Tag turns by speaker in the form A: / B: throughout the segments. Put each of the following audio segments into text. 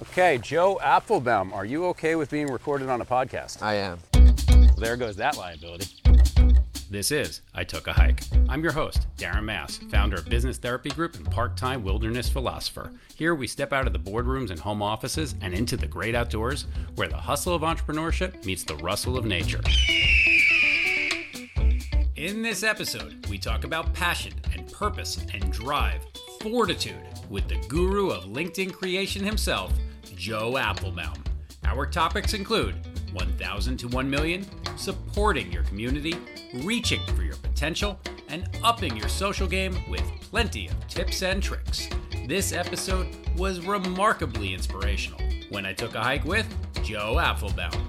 A: Okay, Joe Apfelbaum, are you okay with being recorded on a podcast?
B: I am.
A: There goes that liability.
C: This is I Took a Hike. I'm your host, Darren Mass, founder of Business Therapy Group and part time wilderness philosopher. Here we step out of the boardrooms and home offices and into the great outdoors where the hustle of entrepreneurship meets the rustle of nature. In this episode, we talk about passion and purpose and drive, fortitude, with the guru of LinkedIn creation himself, Joe Apfelbaum. Our topics include 1000 to 1 million, supporting your community, reaching for your potential, and upping your social game with plenty of tips and tricks. This episode was remarkably inspirational when I took a hike with Joe Apfelbaum.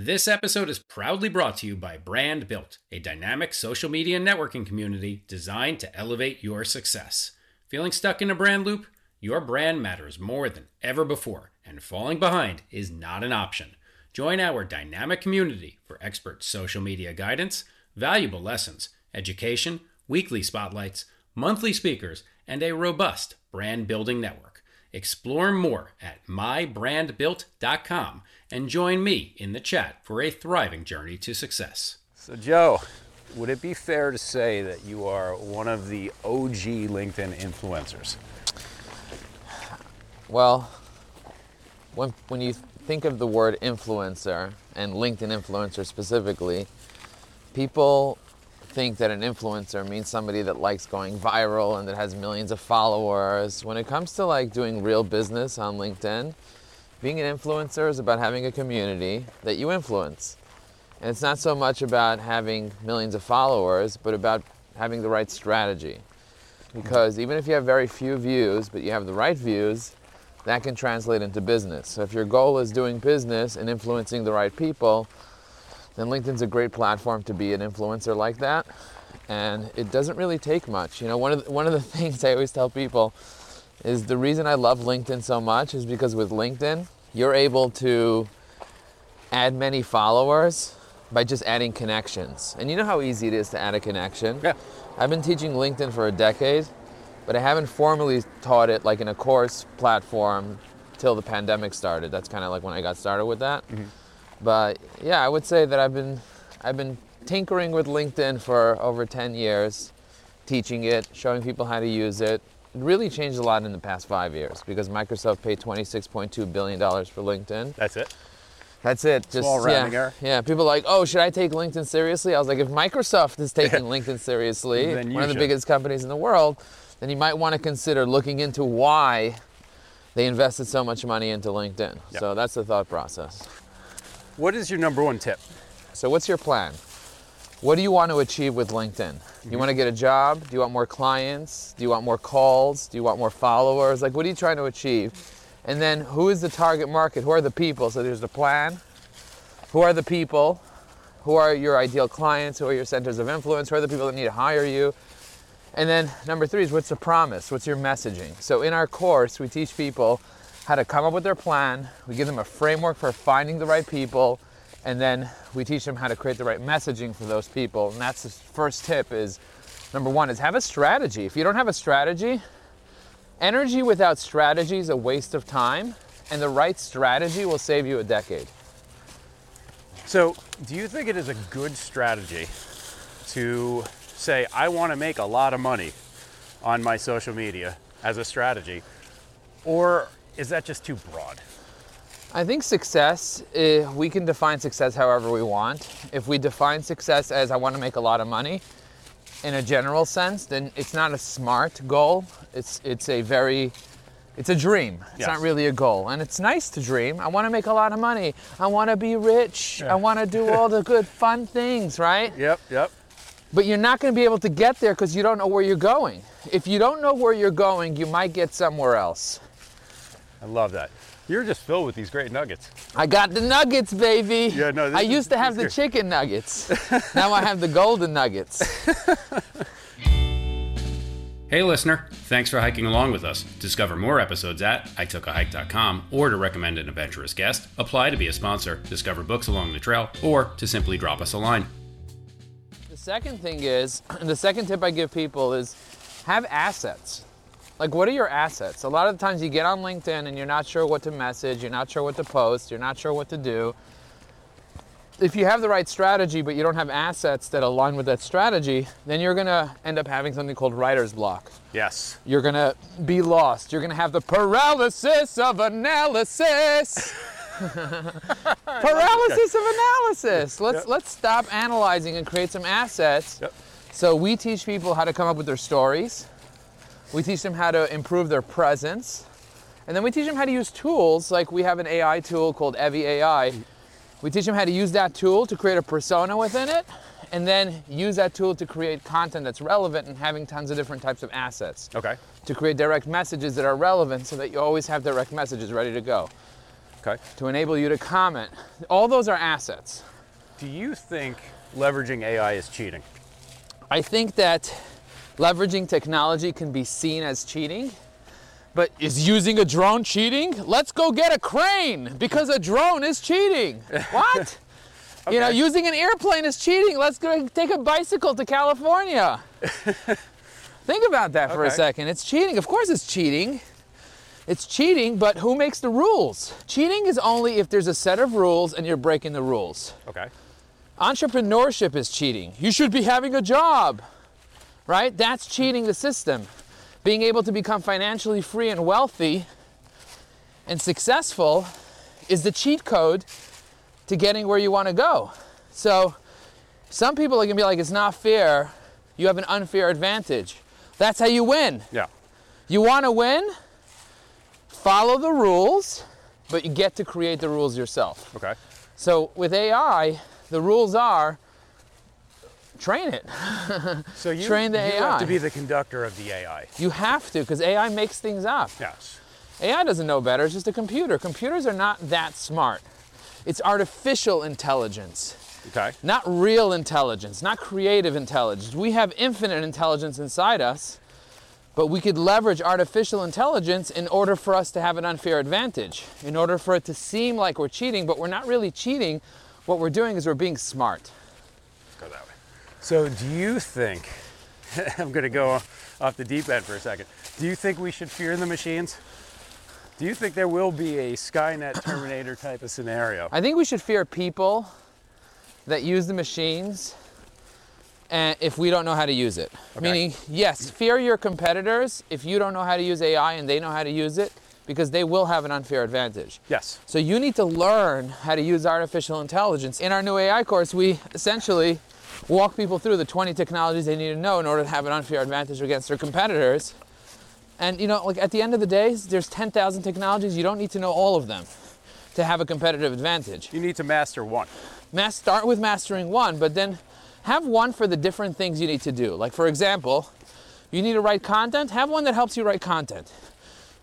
C: This episode is proudly brought to you by Brand Built, a dynamic social media networking community designed to elevate your success. Feeling stuck in a brand loop? Your brand matters more than ever before, and falling behind is not an option. Join our dynamic community for expert social media guidance, valuable lessons, education, weekly spotlights, monthly speakers, and a robust brand building network. Explore more at mybrandbuilt.com and join me in the chat for a thriving journey to success.
A: So, Joe, would it be fair to say that you are one of the OG LinkedIn influencers?
B: Well, when, when you think of the word influencer and LinkedIn influencer specifically, people think that an influencer means somebody that likes going viral and that has millions of followers. When it comes to like doing real business on LinkedIn, being an influencer is about having a community that you influence. And it's not so much about having millions of followers, but about having the right strategy. Because even if you have very few views, but you have the right views, that can translate into business. So if your goal is doing business and influencing the right people, then LinkedIn's a great platform to be an influencer like that. And it doesn't really take much. You know, one of the, one of the things I always tell people is the reason I love LinkedIn so much is because with LinkedIn, you're able to add many followers by just adding connections. And you know how easy it is to add a connection?
A: Yeah.
B: I've been teaching LinkedIn for a decade, but I haven't formally taught it like in a course platform till the pandemic started. That's kind of like when I got started with that. Mm-hmm. But yeah, I would say that I've been I've been tinkering with LinkedIn for over 10 years, teaching it, showing people how to use it. It really changed a lot in the past five years because Microsoft paid 26.2 billion dollars for LinkedIn.
A: That's it.
B: That's it. Just
A: Small rounding
B: yeah,
A: error.
B: Yeah. People are like, oh, should I take LinkedIn seriously? I was like, if Microsoft is taking LinkedIn seriously,
A: Then you
B: one of the biggest companies in the world, then you might want to consider looking into why they invested so much money into LinkedIn.
A: Yep.
B: So that's the thought process.
A: What is your number one tip?
B: So what's your plan? What do you want to achieve with LinkedIn? You want to get a job? Do you want more clients? Do you want more calls? Do you want more followers? Like, what are you trying to achieve? And then, who is the target market? Who are the people? So there's the plan. Who are the people? Who are your ideal clients? Who are your centers of influence? Who are the people that need to hire you? And then number three is what's the promise? What's your messaging? So in our course, we teach people how to come up with their plan. We give them a framework for finding the right people, and then we teach them how to create the right messaging for those people. And that's the first tip is number one is have a strategy. If you don't have a strategy, energy without strategy is a waste of time, and the right strategy will save you a decade.
A: So, do you think it is a good strategy to say, I want to make a lot of money on my social media as a strategy? Or is that just too broad?
B: I think success, eh, we can define success however we want. If we define success as I want to make a lot of money in a general sense, then it's not a smart goal. It's, it's a very, it's a dream. It's
A: Yes.
B: not really a goal. And it's nice to dream. I want to make a lot of money. I want to be rich.
A: Yeah.
B: I want to do all the good fun things, right?
A: Yep, yep.
B: But you're not going to be able to get there because you don't know where you're going. If you don't know where you're going, you might get somewhere else.
A: I love that. You're just filled with these great nuggets.
B: I got the nuggets, baby.
A: Yeah, no, this
B: I
A: is-
B: used to have the
A: is
B: chicken nuggets. now I have the golden nuggets.
C: Hey, listener, thanks for hiking along with us. Discover more episodes at itookahike.com or to recommend an adventurous guest, apply to be a sponsor, discover books along the trail, or to simply drop us a line.
B: The second thing is, and the second tip I give people is have assets. Like, what are your assets? A lot of the times you get on LinkedIn and you're not sure what to message, you're not sure what to post, you're not sure what to do. If you have the right strategy, but you don't have assets that align with that strategy, then you're gonna end up having something called writer's block.
C: Yes.
B: You're gonna be lost. You're gonna have the paralysis of analysis. paralysis of analysis. Let's
C: Yep.
B: let's stop analyzing and create some assets.
C: Yep.
B: So we teach people how to come up with their stories. We teach them how to improve their presence. And then we teach them how to use tools like we have an AI tool called Evi AI. We teach them how to use that tool to create a persona within it and then use that tool to create content that's relevant and having tons of different types of assets
C: Okay.
B: to create direct messages that are relevant so that you always have direct messages ready to go
C: Okay.
B: to enable you to comment. All those are assets.
C: Do you think leveraging AI is cheating?
B: I think that leveraging technology can be seen as cheating. But is using a drone cheating? Let's go get a crane because a drone is cheating. What? You know, using an airplane is cheating. Let's go take a bicycle to California. Think about that for a second. It's cheating. Of course, it's cheating. It's cheating, but who makes the rules? Cheating is only if there's a set of rules and you're breaking the rules.
C: Okay.
B: Entrepreneurship is cheating. You should be having a job, right? That's cheating the system. Being able to become financially free and wealthy and successful is the cheat code to getting where you want to go. So, some people are gonna be like, it's not fair. You have an unfair advantage. That's how you win.
C: Yeah.
B: You want to win? Follow the rules, but you get to create the rules yourself.
C: Okay.
B: So with AI, the rules are train it.
C: So you,
B: Train the
C: you have to be the conductor of the AI.
B: You have to, because AI makes things up.
C: Yes.
B: AI doesn't know better, it's just a computer. Computers are not that smart. It's artificial intelligence,
C: Okay.
B: not real intelligence, not creative intelligence. We have infinite intelligence inside us, but we could leverage artificial intelligence in order for us to have an unfair advantage, in order for it to seem like we're cheating, but we're not really cheating. What we're doing is we're being smart.
C: Go that way. So do you think, I'm going to go off the deep end for a second. Do you think we should fear the machines? Do you think there will be a Skynet Terminator type of scenario?
B: I think we should fear people that use the machines and if we don't know how to use it. Meaning, yes, fear your competitors if you don't know how to use AI and they know how to use it because they will have an unfair advantage.
C: Yes.
B: So you need to learn how to use artificial intelligence. In our new AI course, we essentially walk people through the 20 technologies they need to know in order to have an unfair advantage against their competitors. And you know, like at the end of the day, there's 10,000 technologies. You don't need to know all of them to have a competitive advantage.
C: You need to master one.
B: Mas- start with mastering one, but then have one for the different things you need to do. Like, for example, you need to write content, have one that helps you write content.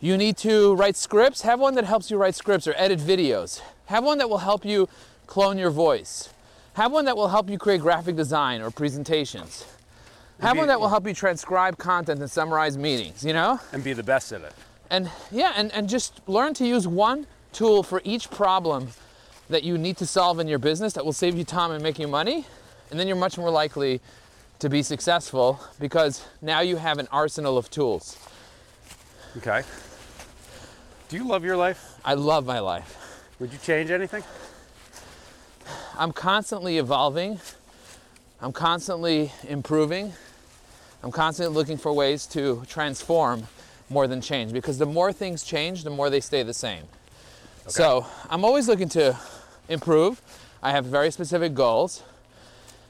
B: You need to write scripts, have one that helps you write scripts or edit videos. Have one that will help you clone your voice. Have one that will help you create graphic design or presentations. Have
C: be-
B: one that will help you transcribe content and summarize meetings, you know?
C: and be the best at it.
B: And yeah, and, and just learn to use one tool for each problem that you need to solve in your business that will save you time and make you money. And then you're much more likely to be successful because now you have an arsenal of tools.
C: Okay. Do you love your life?
B: I love my life.
C: Would you change anything?
B: I'm constantly evolving. I'm constantly improving. I'm constantly looking for ways to transform more than change because the more things change, the more they stay the same. So I'm always looking to improve. I have very specific goals.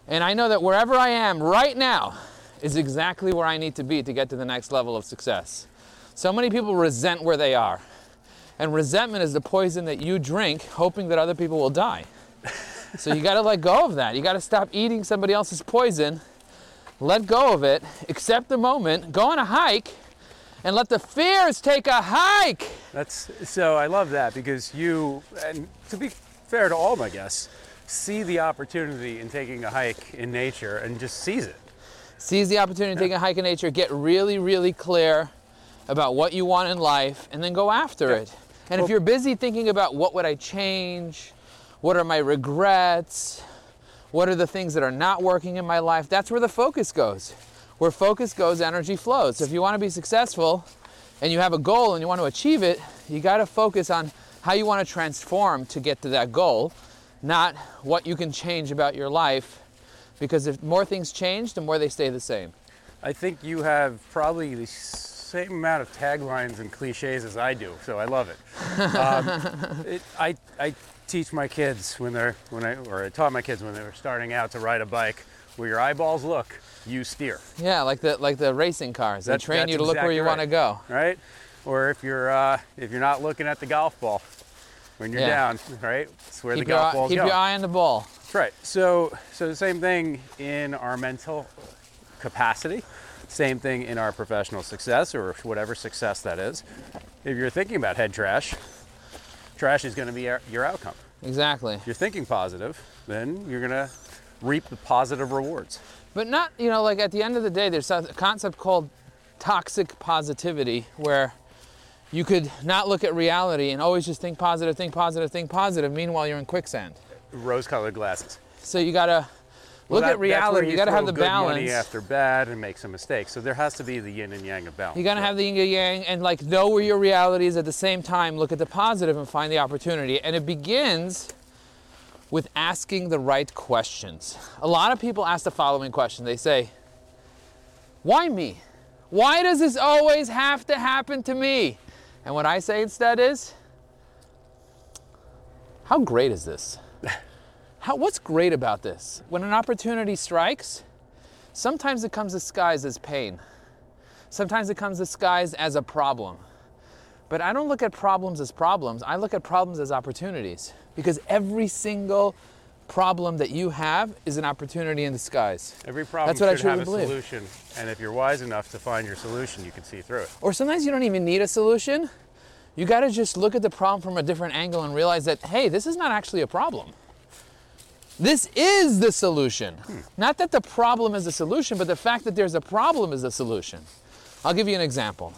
B: And I know that wherever I am right now is exactly where I need to be to get to the next level of success. So many people resent where they are. And resentment is the poison that you drink hoping that other people will die. So you got to let go of that. You got to stop eating somebody else's poison. Let go of it. Accept the moment. Go on a hike and let the fears take a hike.
C: That's so I love that because you and to be fair to all my guests, see the opportunity in taking a hike in nature and just seize it.
B: Seize the opportunity to take a hike in nature. Get really, really clear about what you want in life and then go after
C: Yeah.
B: it. And if you're busy thinking about what would I change, what are my regrets, What are the things that are not working in my life? That's where the focus goes. Where focus goes, energy flows. So if you want to be successful and you have a goal and you want to achieve it, you got to focus on how you want to transform to get to that goal, not what you can change about your life. Because if more things change, the more they stay the same.
C: I think you have probably the same amount of taglines and cliches as I do, so I love it. Um, it I, I teach my kids when they're when I or I taught my kids when they were starting out to ride a bike. Where your eyeballs look, you steer.
B: Yeah, like the like the racing cars. They
C: That's-
B: train you to look where
C: exactly
B: you want to go.
C: right? Or if you're uh, if you're not looking at the golf ball when you're
B: Yeah.
C: down, right? That's where
B: Keep,
C: the golf ball's
B: keep
C: going.
B: your eye on the ball.
C: That's right. So so the same thing in our mental capacity, same thing in our professional success or whatever success that is. If you're thinking about head trash, trash is going to be your outcome.
B: Exactly.
C: If you're thinking positive, then you're going to reap the positive rewards.
B: But not, you know, like at the end of the day, there's a concept called toxic positivity where you could not look at reality and always just think positive, think positive, think positive. Meanwhile, you're in quicksand.
C: Rose-colored glasses.
B: So you gotta
C: Well,
B: look
C: that-
B: at reality. You, gotta have the balance.
C: good Money
B: balance.
C: after bad and make some mistakes. So there has to be the yin and yang of balance.
B: You gotta have the yin and yang and like know where your reality is at the same time. Look at the positive and find the opportunity. And it begins with asking the right questions. A lot of people ask the following question. They say, "Why me? Why does this always have to happen to me?" And what I say instead is, "How great is this? How, what's great about this? When an opportunity strikes, sometimes it comes disguised as pain." Sometimes it comes disguised as a problem. But I don't look at problems as problems. I look at problems as opportunities because every single problem that you have is an opportunity in disguise.
C: Every problem
B: That's what I
C: should have
B: truly
C: a
B: believe.
C: solution, and if you're wise enough to find your solution, you can see through it.
B: Or sometimes you don't even need a solution. You got to just look at the problem from a different angle and realize that, hey, this is not actually a problem. This is the solution. Hmm. Not that the problem is the solution, but the fact that there's a problem is the solution. I'll give you an example.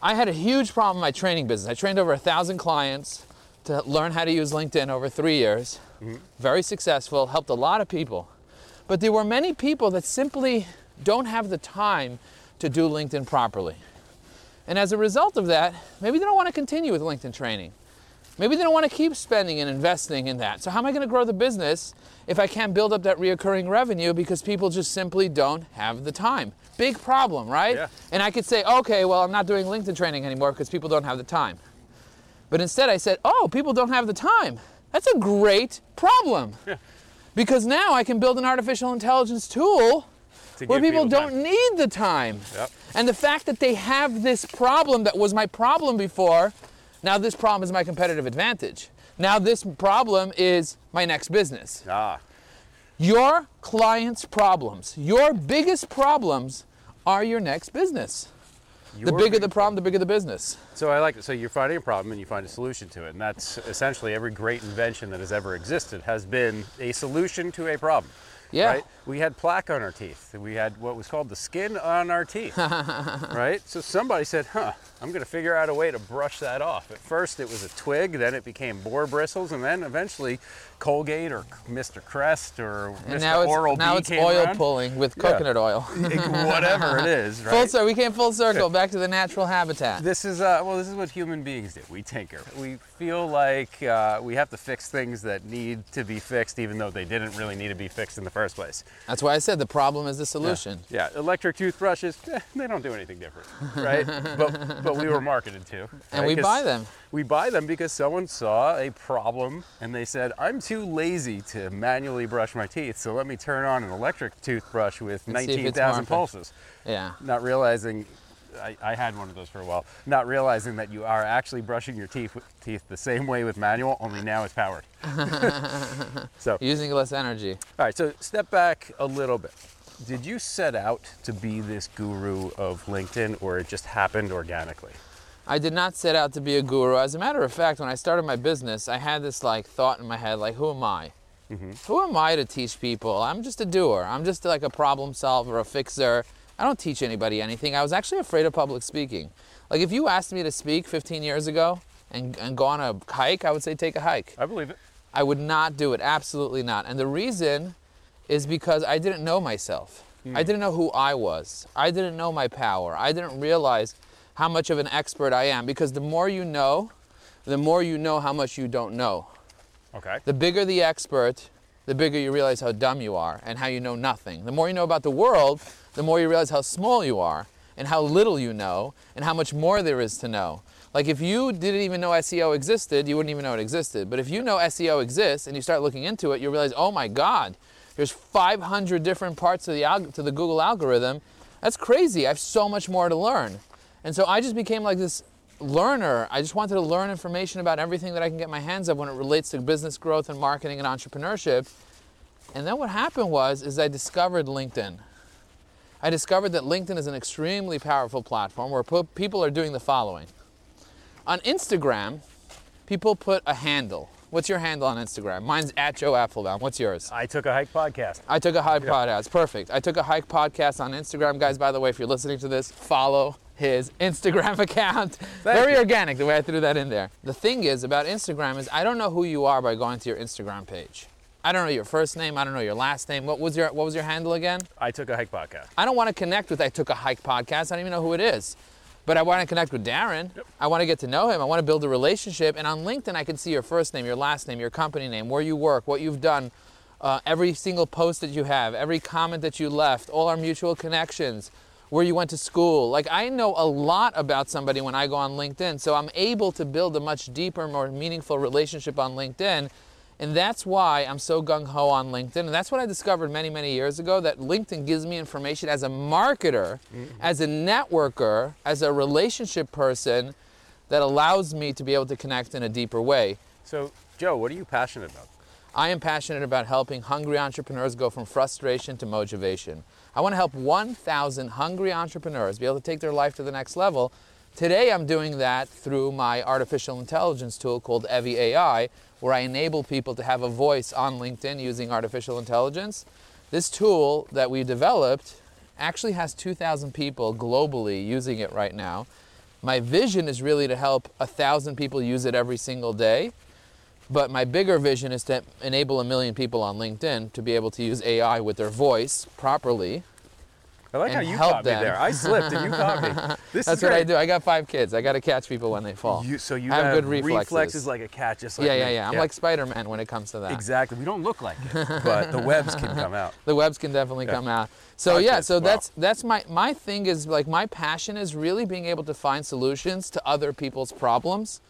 B: I had a huge problem in my training business. I trained over a thousand clients to learn how to use LinkedIn over three years. Mm-hmm. Very successful, helped a lot of people. But there were many people that simply don't have the time to do LinkedIn properly. And as a result of that, maybe they don't want to continue with LinkedIn training. Maybe they don't want to keep spending and investing in that. So, how am I going to grow the business if I can't build up that reoccurring revenue because people just simply don't have the time? Big problem, right?
C: Yeah.
B: And I could say, okay, well, I'm not doing LinkedIn training anymore because people don't have the time. But instead, I said, oh, people don't have the time. That's a great problem. Because now I can build an artificial intelligence tool
C: To
B: where
C: give
B: people, don't need the time.
C: Yep.
B: And the fact that they have this problem that was my problem before, now this problem is my competitive advantage. Now this problem is my next business.
C: Ah,
B: Your clients' problems, your biggest problems are your next business. the bigger the problem, the bigger the business.
C: So I like it. So you're finding a problem and you find a solution to it, and that's essentially every great invention that has ever existed has been a solution to a problem.
B: Yeah.
C: Right? We had plaque on our teeth. We had what was called the skin on our teeth. right? So somebody said, "Huh, I'm going to figure out a way to brush that off." At first, it was a twig, then it became boar bristles, and then eventually Colgate or Mr. Crest or
B: And
C: Mr.
B: now it's,
C: Oral
B: now
C: B
B: it's oil
C: around.
B: pulling with
C: Yeah.
B: coconut oil.
C: Whatever it is, right?
B: Full circle. We came full circle back to the natural habitat.
C: This is uh, well. This is what human beings do. We tinker. We feel like uh, we have to fix things that need to be fixed, even though they didn't really need to be fixed in the first place.
B: That's why I said the problem is the solution.
C: Yeah, electric toothbrushes. eh, they don't do anything different, right? but but we were marketed to,
B: And we buy them.
C: We buy them because someone saw a problem and they said, "I'm too lazy to manually brush my teeth, so let me turn on an electric toothbrush with
B: And see if it's
C: 19,000 pulses."
B: Yeah.
C: not realizing I, I had one of those for a while not realizing that you are actually brushing your teeth teeth the same way with manual only now it's powered so
B: Using less energy.
C: all right so step back a little bit did you set out to be this guru of linkedin or it just happened organically
B: I did not set out to be a guru. As a matter of fact, when I started my business, I had this like thought in my head, like, who am I? Mm-hmm. Who am I to teach people? I'm just a doer. I'm just like a problem solver, a fixer. I don't teach anybody anything. I was actually afraid of public speaking. Like if you asked me to speak 15 years ago and, and go on a hike, I would say take a hike.
C: i believe it
B: I would not do it. Absolutely not. And the reason is because I didn't know myself. Hmm. I didn't know who I was. I didn't know my power. I didn't realize how much of an expert I am because the more you know, the more you know how much you don't know.
C: Okay.
B: The bigger the expert, the bigger you realize how dumb you are and how you know nothing. The more you know about the world, the more you realize how small you are and how little you know and how much more there is to know. Like if you didn't even know SEO existed, you wouldn't even know it existed. But if you know SEO exists and you start looking into it, you realize, oh my God, there's 500 different parts of the alg- to the Google algorithm. That's crazy. I have so much more to learn. And so I just became like this learner. I just wanted to learn information about everything that I can get my hands on when it relates to business growth and marketing and entrepreneurship. And then what happened was is I discovered LinkedIn. I discovered that LinkedIn is an extremely powerful platform where po- people are doing the following. On Instagram, people put a handle. What's your handle on Instagram? Mine's at Joe Apfelbaum. What's yours?
C: I took a hike podcast.
B: I took a hike podcast. Perfect. I took a hike podcast on Instagram. Guys, by the way, if you're listening to this, follow his Instagram account. Very
C: you.
B: organic the way I threw that in there. The thing is about Instagram is I don't know who you are by going to your Instagram page. I don't know your first name. I don't know your last name. What was your What was your handle again?
C: I took a hike podcast.
B: I don't want to connect with I Took a Hike podcast. I don't even know who it is. But I want to connect with Darren. I want to get to know him. I want to build a relationship. And on LinkedIn, I can see your first name, your last name, your company name, where you work, what you've done, uh, every single post that you have, every comment that you left, all our mutual connections, where you went to school. Like, I know a lot about somebody when I go on LinkedIn. So I'm able to build a much deeper, more meaningful relationship on LinkedIn. And that's why I'm so gung ho on LinkedIn. And that's what I discovered many, many years ago that LinkedIn gives me information as a marketer, mm-hmm. as a networker, as a relationship person that allows me to be able to connect in a deeper way.
C: So, Joe, what are you passionate about?
B: I am passionate about helping hungry entrepreneurs go from frustration to motivation. I want to help 1,000 hungry entrepreneurs be able to take their life to the next level. Today, I'm doing that through my artificial intelligence tool called Evi AI, where I enable people to have a voice on LinkedIn using artificial intelligence. This tool that we developed actually has 2,000 people globally using it right now. My vision is really to help a thousand people use it every single day. But my bigger vision is to enable a million people on LinkedIn to be able to use AI with their voice properly.
C: I like how you caught me
B: them.
C: there. I slipped and you caught me. This
B: That's
C: is
B: what I do. I got five kids. I got to catch people when they fall.
C: You, so you
B: I have
C: have
B: good reflexes.
C: like a cat, just like
B: yeah, yeah,
C: me.
B: yeah. I'm like Spider-Man when it comes to that.
C: exactly. We don't look like it, but the webs can come out.
B: the webs can definitely
C: Yeah.
B: come out. So yeah, so
C: wow.
B: that's that's my my thing is like my passion is really being able to find solutions to other people's problems,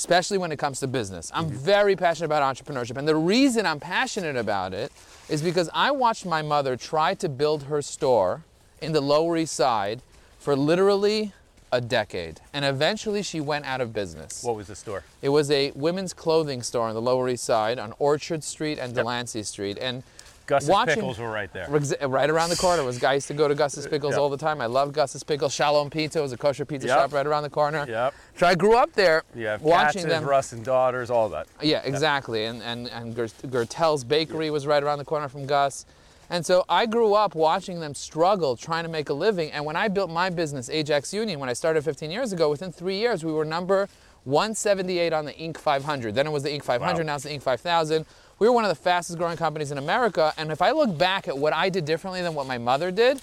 B: especially when it comes to business. I'm mm-hmm. very passionate about entrepreneurship, and the reason I'm passionate about it is because I watched my mother try to build her store in the Lower East Side for literally a decade, and eventually she went out of business.
C: What was the store?
B: It was a women's clothing store on the Lower East Side on Orchard Street and Delancey Street, and
C: Gus's
B: watching-
C: Pickles were right there.
B: Right around the corner was. I used to go to Gus's uh, Pickles
C: Yep.
B: all the time. I loved Gus's Pickles. Shalom Pizza was a kosher pizza
C: Yep.
B: shop right around the corner.
C: Yep.
B: So I grew up there,
C: have
B: watching
C: Katz's,
B: them.
C: Russ and Daughters, all that.
B: Yeah, exactly. And and and Gertel's Bakery was right around the corner from Gus. And so I grew up watching them struggle trying to make a living. And when I built my business, Ajax Union, when I started 15 years ago, within three years we were number 178 on the Inc. 500. Then it was the Inc. 500.
C: Wow.
B: Now it's the Inc. 5000. We were one of the fastest growing companies in America. And if I look back at what I did differently than what my mother did,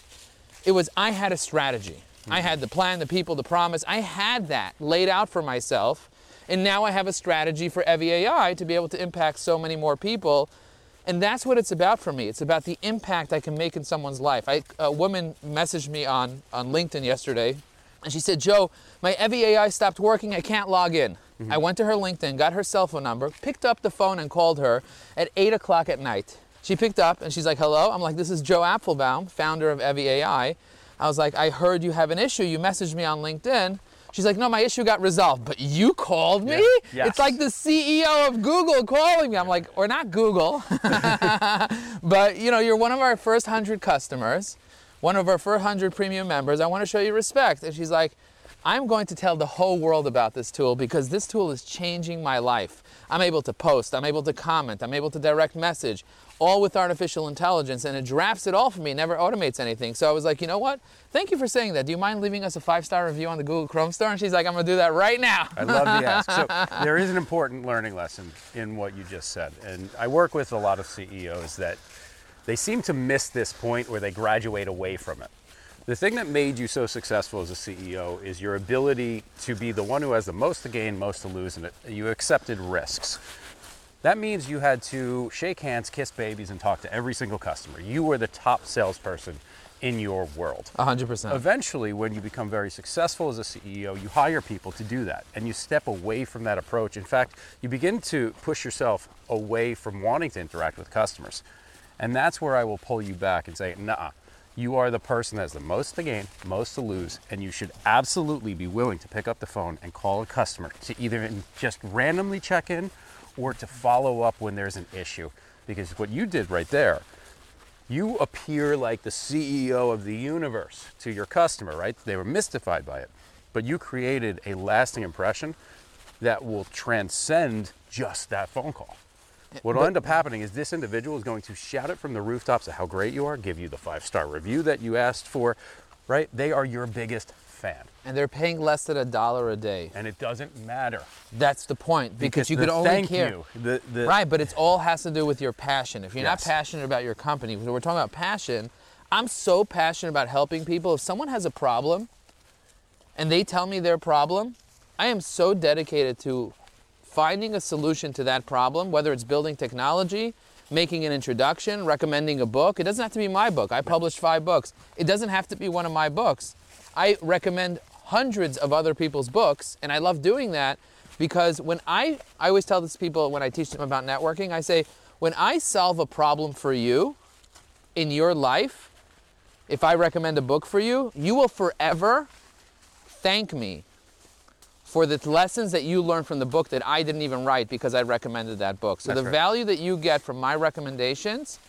B: it was I had a strategy. I had the plan, the people, the promise. I had that laid out for myself. And now I have a strategy for Evi AI to be able to impact so many more people. And that's what it's about for me. It's about the impact I can make in someone's life. I, a woman messaged me on, on LinkedIn yesterday, and she said, Joe, my Evi AI stopped working. I can't log in. I went to her LinkedIn, got her cell phone number, picked up the phone, and called her at 8 o'clock at night. She picked up and she's like, hello. I'm like, this is Joe Apfelbaum, founder of Evi AI. I was like, I heard you have an issue. You messaged me on LinkedIn. She's like, no, my issue got resolved, but you called me?
C: Yeah. Yes.
B: It's like the CEO of Google calling me. I'm like, or not Google, but you know, you're one of our first hundred customers, one of our first hundred premium members. I want to show you respect. And she's like, I'm going to tell the whole world about this tool because this tool is changing my life. I'm able to post, I'm able to comment, I'm able to direct message, all with artificial intelligence, and it drafts it all for me, never automates anything. So I was like, you know what? Thank you for saying that. Do you mind leaving us a five star review on the Google Chrome store? And she's like, I'm gonna do that right now.
C: I love the ask. So there is an important learning lesson in what you just said. And I work with a lot of CEOs that they seem to miss this point where they graduate away from it. The thing that made you so successful as a CEO is your ability to be the one who has the most to gain, most to lose, and you accepted risks. That means you had to shake hands, kiss babies, and talk to every single customer. You were the top salesperson in your world.
B: 100%.
C: Eventually, when you become very successful as a CEO, you hire people to do that and you step away from that approach. In fact, you begin to push yourself away from wanting to interact with customers. And that's where I will pull you back and say, nah, you are the person that has the most to gain, most to lose, and you should absolutely be willing to pick up the phone and call a customer to either just randomly check in or to follow up when there's an issue. Because what you did right there, you appear like the CEO of the universe to your customer, right? They were mystified by it, but you created a lasting impression that will transcend just that phone call. What will end up happening is this individual is going to shout it from the rooftops of how great you are, give you the five star review that you asked for, right? They are your biggest fan.
B: and they're paying less than a dollar a day.
C: And it doesn't matter.
B: That's the point because, you could only care.
C: you, the, the,
B: Right, but it all has to do with your passion. If you're not passionate about your company, we're talking about passion, I'm so passionate about helping people. If someone has a problem and they tell me their problem, I am so dedicated to finding a solution to that problem, whether it's building technology, making an introduction, recommending a book. It doesn't have to be my book. I published five books. It doesn't have to be one of my books. I recommend hundreds of other people's books, and I love doing that because when I, I always tell this to people when I teach them about networking, I say, when I solve a problem for you in your life, if I recommend a book for you, you will forever thank me for the lessons that you learned from the book that I didn't even write because I recommended that book. So
C: That's
B: the
C: right.
B: value that you get from my recommendations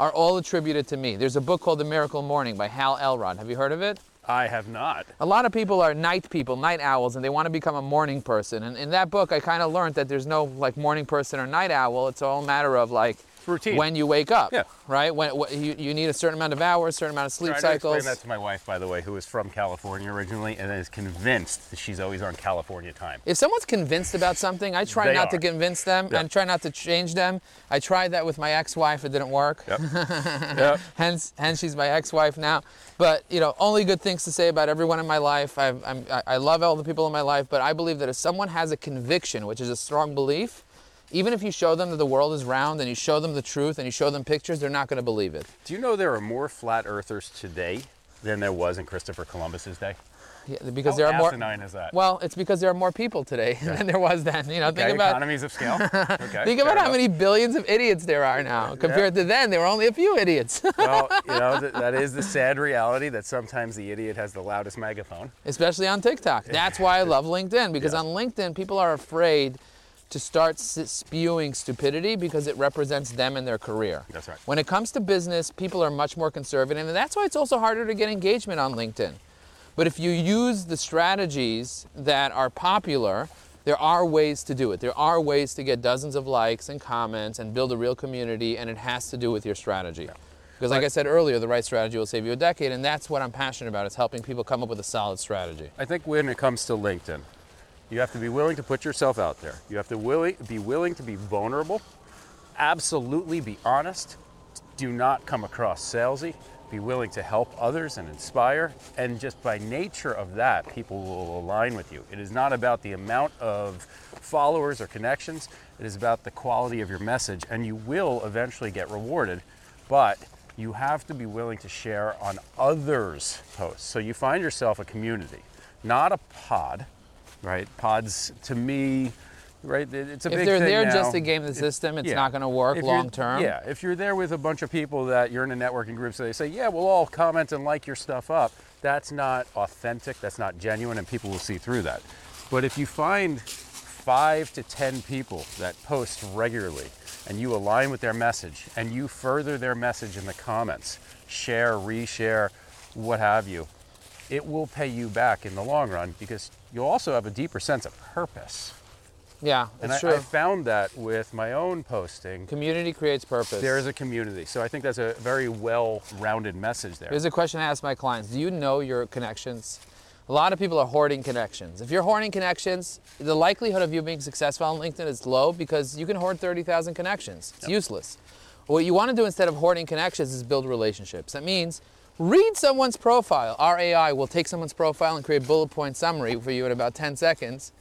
B: are all attributed to me. There's a book called The Miracle Morning by Hal Elrod. Have you heard of it?
C: I have not.
B: A lot of people are night people, night owls, and they want to become a morning person. And in that book, I kind of learned that there's no like morning person or night owl. It's all a matter of like
C: Routine.
B: when you wake up,
C: Yeah.
B: right? When you, you need a certain amount of hours, certain amount of sleep
C: Tried to explain that to my wife, by the way, who is from California originally, and is convinced that she's always on California time.
B: If someone's convinced about something, I try not to convince them
C: Yeah.
B: and try not to change them. I tried that with my ex-wife; it didn't work.
C: Yep. yep.
B: hence, hence she's my ex-wife now. But you know, only good things to say about everyone in my life. I, I'm, I- I love all the people in my life, but I believe that if someone has a conviction, which is a strong belief, even if you show them that the world is round and you show them the truth and you show them pictures, they're not going to believe it.
C: Do you know there are more flat earthers today than there was in Christopher Columbus's day?
B: Yeah, because
C: How
B: there are more.
C: asinine is that?
B: Well, it's because there are more people today than there was then. You know,
C: okay,
B: think about
C: economies of scale. Okay,
B: think about how many billions of idiots there are now compared to then. There were only a few idiots.
C: well, you know, th- that is the sad reality that sometimes the idiot has the loudest megaphone.
B: especially on TikTok. That's why I love LinkedIn because
C: Yeah.
B: on LinkedIn, people are afraid to start spewing stupidity because it represents them and their career.
C: That's right.
B: When it comes to business, people are much more conservative, and that's why it's also harder to get engagement on LinkedIn. But if you use the strategies that are popular, there are ways to do it. There are ways to get dozens of likes and comments and build a real community, and it has to do with your strategy. Because, like I said earlier, the right strategy will save you a decade, and that's what I'm passionate about. Is helping people come up with a solid strategy.
C: I think when it comes to LinkedIn, you have to be willing to put yourself out there. You have to willi- be willing to be vulnerable, absolutely be honest, do not come across salesy, be willing to help others and inspire, and just by nature of that, people will align with you. It is not about the amount of followers or connections, it is about the quality of your message, and you will eventually get rewarded, but you have to be willing to share on others' posts. So you find yourself a community, not a pod, right? Pods to me, right? It's a
B: If
C: big
B: they're
C: thing
B: there
C: now.
B: just to game the system, it's
C: Yeah.
B: not going to work
C: If
B: long term.
C: Yeah, if you're there with a bunch of people that you're in a networking group, so they say, yeah, we'll all comment and like your stuff up. That's not authentic. That's not genuine, and people will see through that. But if you find five to ten people that post regularly, and you align with their message, and you further their message in the comments, share, reshare, what have you, it will pay you back in the long run because you'll also have a deeper sense of purpose.
B: Yeah,
C: And
B: that's
C: I. I found that with my own posting.
B: Community creates purpose.
C: There is a community. So I think that's a very well rounded message there.
B: There's a question I ask my clients Do you know your connections? A lot of people are hoarding connections. If you're hoarding connections, the likelihood of you being successful on LinkedIn is low because you can hoard 30,000 connections. It's useless. What you want to do instead of hoarding connections is build relationships. That means read someone's profile. Our AI will take someone's profile and create bullet point summary for you in about 10 seconds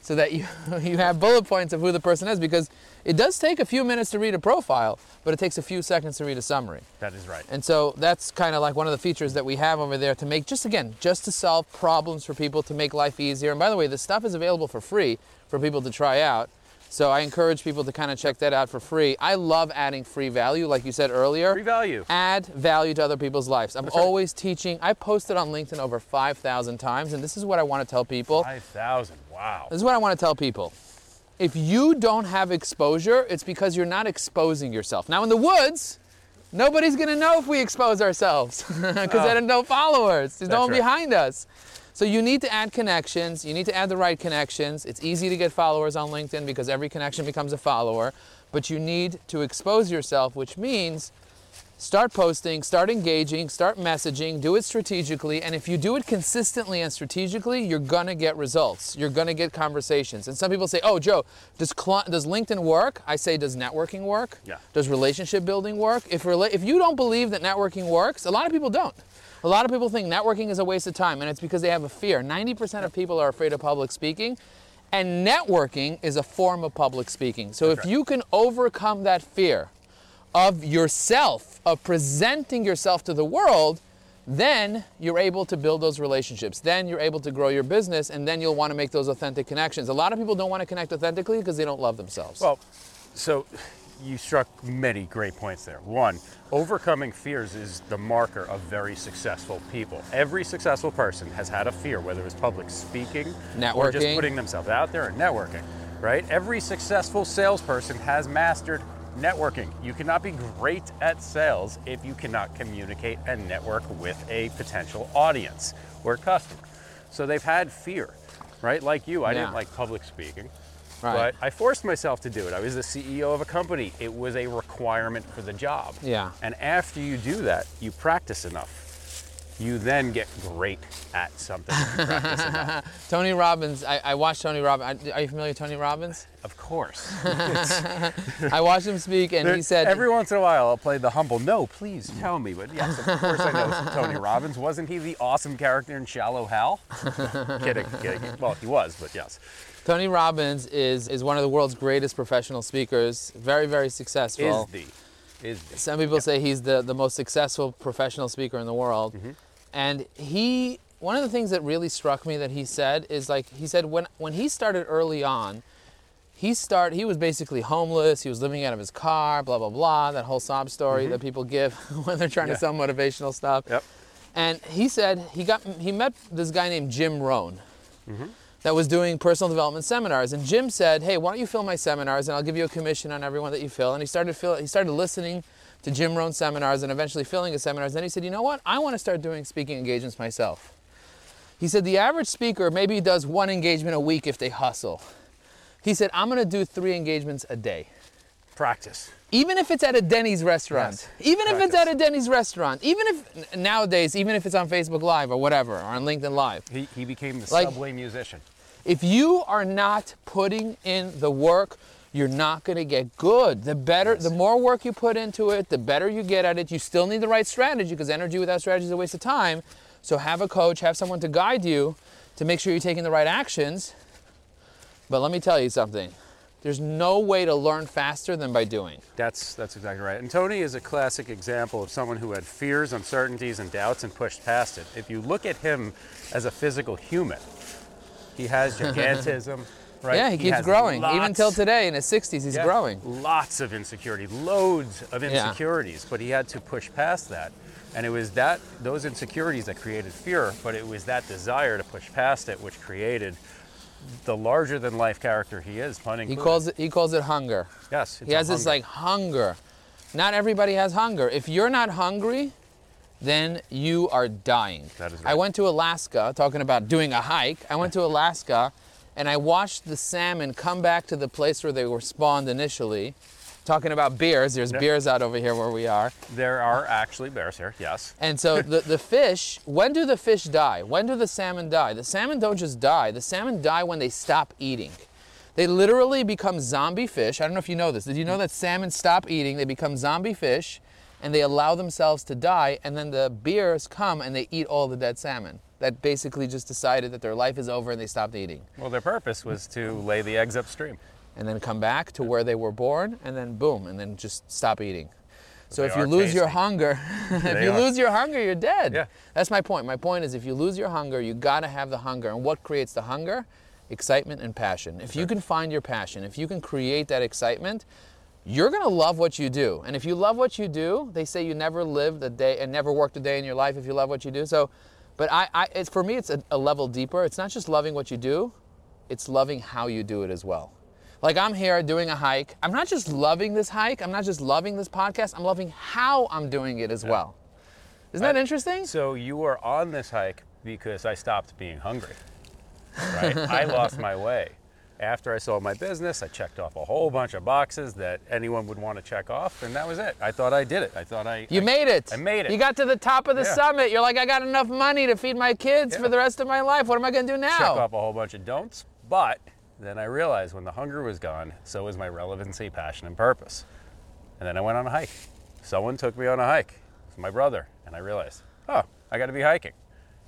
B: so that you, you have bullet points of who the person is because it does take a few minutes to read a profile, but it takes a few seconds to read a summary.
C: that is right.
B: And so that's kind of like one of the features that we have over there to make just again, just to solve problems for people to make life easier. And by the way, this stuff is available for free for people to try out. So I encourage people to kind of check that out for free. I love adding free value, like you said earlier.
C: Free value.
B: Add value to other people's lives. I'm
C: right.
B: always teaching. I posted on LinkedIn over 5,000 times, and this is what I want to tell people.
C: 5,000. Wow.
B: This is what I want to tell people. If you don't have exposure, it's because you're not exposing yourself. Now, in the woods, nobody's going to know if we expose ourselves because oh. there are no followers. There's no
C: That's
B: one
C: right.
B: behind us. So you need to add connections. You need to add the right connections. It's easy to get followers on LinkedIn because every connection becomes a follower. But you need to expose yourself, which means start posting, start engaging, start messaging, do it strategically. And if you do it consistently and strategically, you're going to get results. You're going to get conversations. And some people say, oh, Joe, does, cli- does LinkedIn work? I say, does networking work?
C: Yeah.
B: Does relationship building work? If, rela- if you don't believe that networking works, a lot of people don't. A lot of people think networking is a waste of time, and it's because they have a fear. 90% of people are afraid of public speaking. And networking is a form of public speaking. So if
C: right.
B: you can overcome that fear, of yourself, of presenting yourself to the world, then you're able to build those relationships. Then you're able to grow your business, and then you'll want to make those authentic connections. A lot of people don't want to connect authentically because they don't love themselves.
C: Well, so you struck many great points there. One, overcoming fears is the marker of very successful people. Every successful person has had a fear, whether it's public speaking or just
B: Networking.
C: putting themselves out there and networking, right? Every successful salesperson has mastered networking. You cannot be great at sales if you cannot communicate and network with a potential audience or customer. So they've had fear, right? Like you, I
B: Yeah.
C: didn't like public speaking.
B: Right.
C: But I forced myself to do it. I was the CEO of a company. It was a requirement for the job.
B: Yeah.
C: And after you do that, you practice enough. You then get great at something. You practice enough.
B: Tony Robbins, I, I watched Tony Robbins. Are you familiar with Tony Robbins?
C: Of course.
B: I watched him speak, and he said,
C: every once in a while I'll play the humble. No, please tell me. But yes, of course I know Tony Robbins. Wasn't he the awesome character in Shallow Hal? kidding, kidding. Well, he was, but yes.
B: Tony Robbins is, is one of the world's greatest professional speakers, very, very successful.
C: Is the, is the.
B: Some people say he's the, the most successful professional speaker in the world. Mhm. And he, one of the things that really struck me that he said is like, he said when, when he started early on, he start he was basically homeless, he was living out of his car, blah, blah, blah, that whole sob story that people give when they're trying
C: Yeah.
B: to sell motivational stuff.
C: Yep.
B: And he said he got he met this guy named Jim Rohn that was doing personal development seminars. And Jim said, "Hey, why don't you fill my seminars, and I'll give you a commission on everyone that you fill." And he started fill, he started listening to Jim Rohn seminars and eventually filling his seminars. And Then he said, "You know what? I want to start doing speaking engagements myself." He said the average speaker maybe does one engagement a week if they hustle. He said, "I'm going to do three engagements a day."
C: Practice.
B: even if it's at a Denny's restaurant,
C: Yes.
B: even if it's at a Denny's restaurant, even if nowadays, even if it's on Facebook Live or whatever, or on LinkedIn Live,
C: He, he became the
B: Like-
C: subway musician.
B: If you are not putting in the work, you're not going to get good. The better, the more work you put into it, the better you get at it. You still need the right strategy because energy without strategy is a waste of time. So have a coach, have someone to guide you to make sure you're taking the right actions. But let me tell you something. There's no way to learn faster than by doing.
C: That's that's exactly right. And Tony is a classic example of someone who had fears, uncertainties, and doubts and pushed past it. If you look at him as a physical human, he has gigantism, right?
B: Yeah, he keeps
C: has
B: growing. Even till today, in his 60s, he's
C: yeah,
B: growing.
C: Lots of insecurity, loads of
B: Yeah.
C: insecurities, but he had to push past that. And it was that those insecurities that created fear, but it was that desire to push past it which created the larger than life character he is, pun
B: He calls it he calls it hunger.
C: yes,
B: He has this like hunger. Not everybody has hunger. If you're not hungry, then you are dying.
C: That is
B: I went to Alaska, talking about doing a hike. I went to Alaska and I watched the salmon come back to the place where they were spawned initially. Talking about bears, there's
C: Yeah.
B: bears out over here where we are.
C: There are actually bears here, yes.
B: And so the, the fish, when do the fish die? When do the salmon die? The salmon don't just die. The salmon die when they stop eating. They literally become zombie fish. I don't know if you know this. Did you know that salmon stop eating? They become zombie fish and they allow themselves to die. And then the bears come and they eat all the dead salmon that basically just decided that their life is over and they stopped eating.
C: Well, their purpose was to lay the eggs upstream.
B: And then come back to where they were born and then boom, and then just stop eating. So if you lose your hunger, if you
C: are.
B: lose your hunger, you're dead.
C: Yeah.
B: That's my point. My point is if you lose your hunger, you gotta have the hunger. And what creates the hunger? Excitement and passion. If you can find your passion, if you can create that excitement, you're gonna love what you do. And if you love what you do, they say you never lived a day and never worked a day in your life if you love what you do. So, but I, I it's for me, it's a, a level deeper. It's not just loving what you do, it's loving how you do it as well. Like I'm here doing a hike. I'm not just loving this hike. I'm not just loving this podcast. I'm loving how I'm doing it as well. Isn't that
C: I-
B: interesting?
C: So you were on this hike because I stopped being hungry. Right? I lost my way. After I sold my business, I checked off a whole bunch of boxes that anyone would want to check off, and that was it. I thought I did it. I thought I
B: You
C: I-
B: made it.
C: I made it.
B: You got to the top of the
C: Yeah.
B: summit. You're like, I got enough money to feed my kids
C: Yeah.
B: for the rest of my life. What am I going to do now?
C: check off a whole bunch of don'ts. But then I realized when the hunger was gone, so was my relevancy, passion, and purpose. And then I went on a hike. Someone took me on a hike. It's my brother. And I realized, oh, I got to be hiking.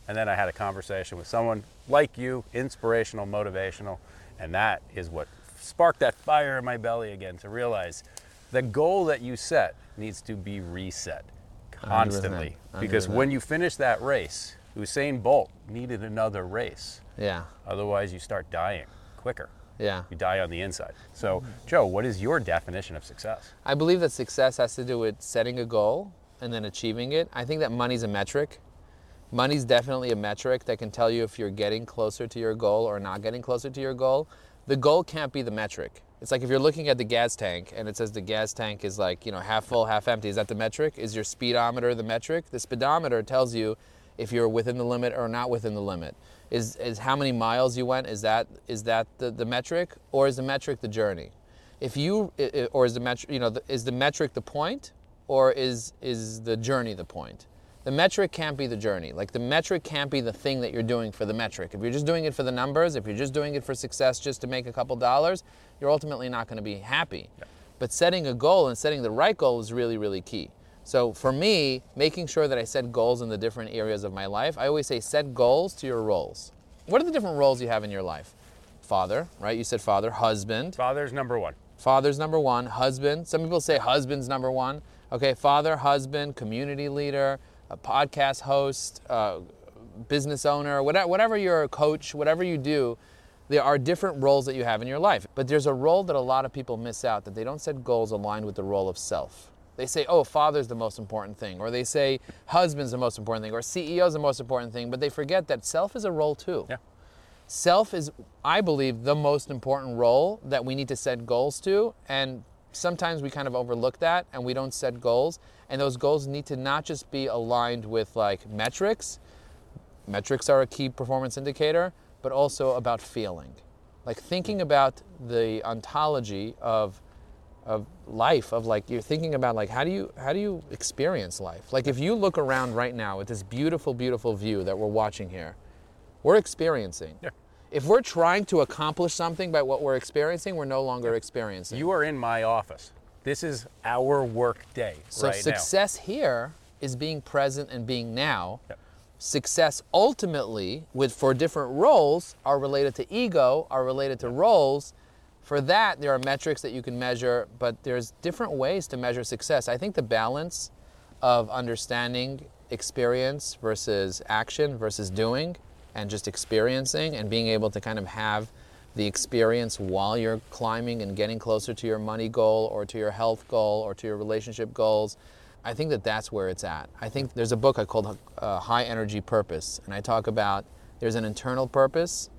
C: And then I had a conversation with someone like you, inspirational, motivational. And that is what sparked that fire in my belly again to realize the goal that you set needs to be reset constantly.
B: I agree with
C: Because when you finish that race, Usain Bolt needed another race.
B: Yeah.
C: Otherwise, you start dying quicker.
B: Yeah.
C: You die on the inside. So, Joe, what is your definition of success?
B: I believe that success has to do with setting a goal and then achieving it. I think that money's a metric. Money's definitely a metric that can tell you if you're getting closer to your goal or not getting closer to your goal. The goal can't be the metric. It's like if you're looking at the gas tank and it says the gas tank is like, you know, half full, half empty. Is that the metric? Is your speedometer the metric? The speedometer tells you if you're within the limit or not within the limit. Is, is how many miles you went, is that, is that the, the metric? Or is the metric the journey? if you or is the metric you know the, is the metric the point or is is the journey the point the metric can't be the journey. Like the metric can't be the thing that you're doing for the metric. If you're just doing it for the numbers if you're just doing it for success just to make a couple dollars you're ultimately not going to be happy. But setting a goal and setting the right goal is really really key. So for me making sure that i set goals in the different areas of my life i always say set goals to your roles. What are the different roles you have in your life? Father right? You said father. Husband.
C: Father's number one.
B: Father's number one, husband. Some people say husband's number one. Okay, father, husband, community leader, a podcast host, uh, business owner, whatever, whatever you're a coach, whatever you do, there are different roles that you have in your life. But there's a role that a lot of people miss out that they don't set goals aligned with the role of self. They say, oh, father's the most important thing, or they say husband's the most important thing, or CEO's the most important thing, but they forget that self is a role too.
C: Yeah.
B: Self is, I believe, the most important role that we need to set goals to. And sometimes we kind of overlook that and we don't set goals. And those goals need to not just be aligned with like metrics, metrics are a key performance indicator, but also about feeling. Like thinking about the ontology of of life of like you're thinking about like how do you how do you experience life like if you look around right now at this beautiful beautiful view that we're watching here we're experiencing
C: Yeah.
B: If we're trying to accomplish something by what we're experiencing we're no longer experiencing
C: You are in my office. This is our work day
B: so
C: right
B: success here is being present and being now.
C: Yep.
B: success ultimately with for different roles are related to ego are related to roles. For that there are metrics that you can measure but there's different ways to measure success. I think the balance of understanding experience versus action versus doing and just experiencing and being able to kind of have the experience while you're climbing and getting closer to your money goal or to your health goal or to your relationship goals I think that that's where it's at. I think there's a book I called uh, High Energy Purpose, and I talk about there's an internal purpose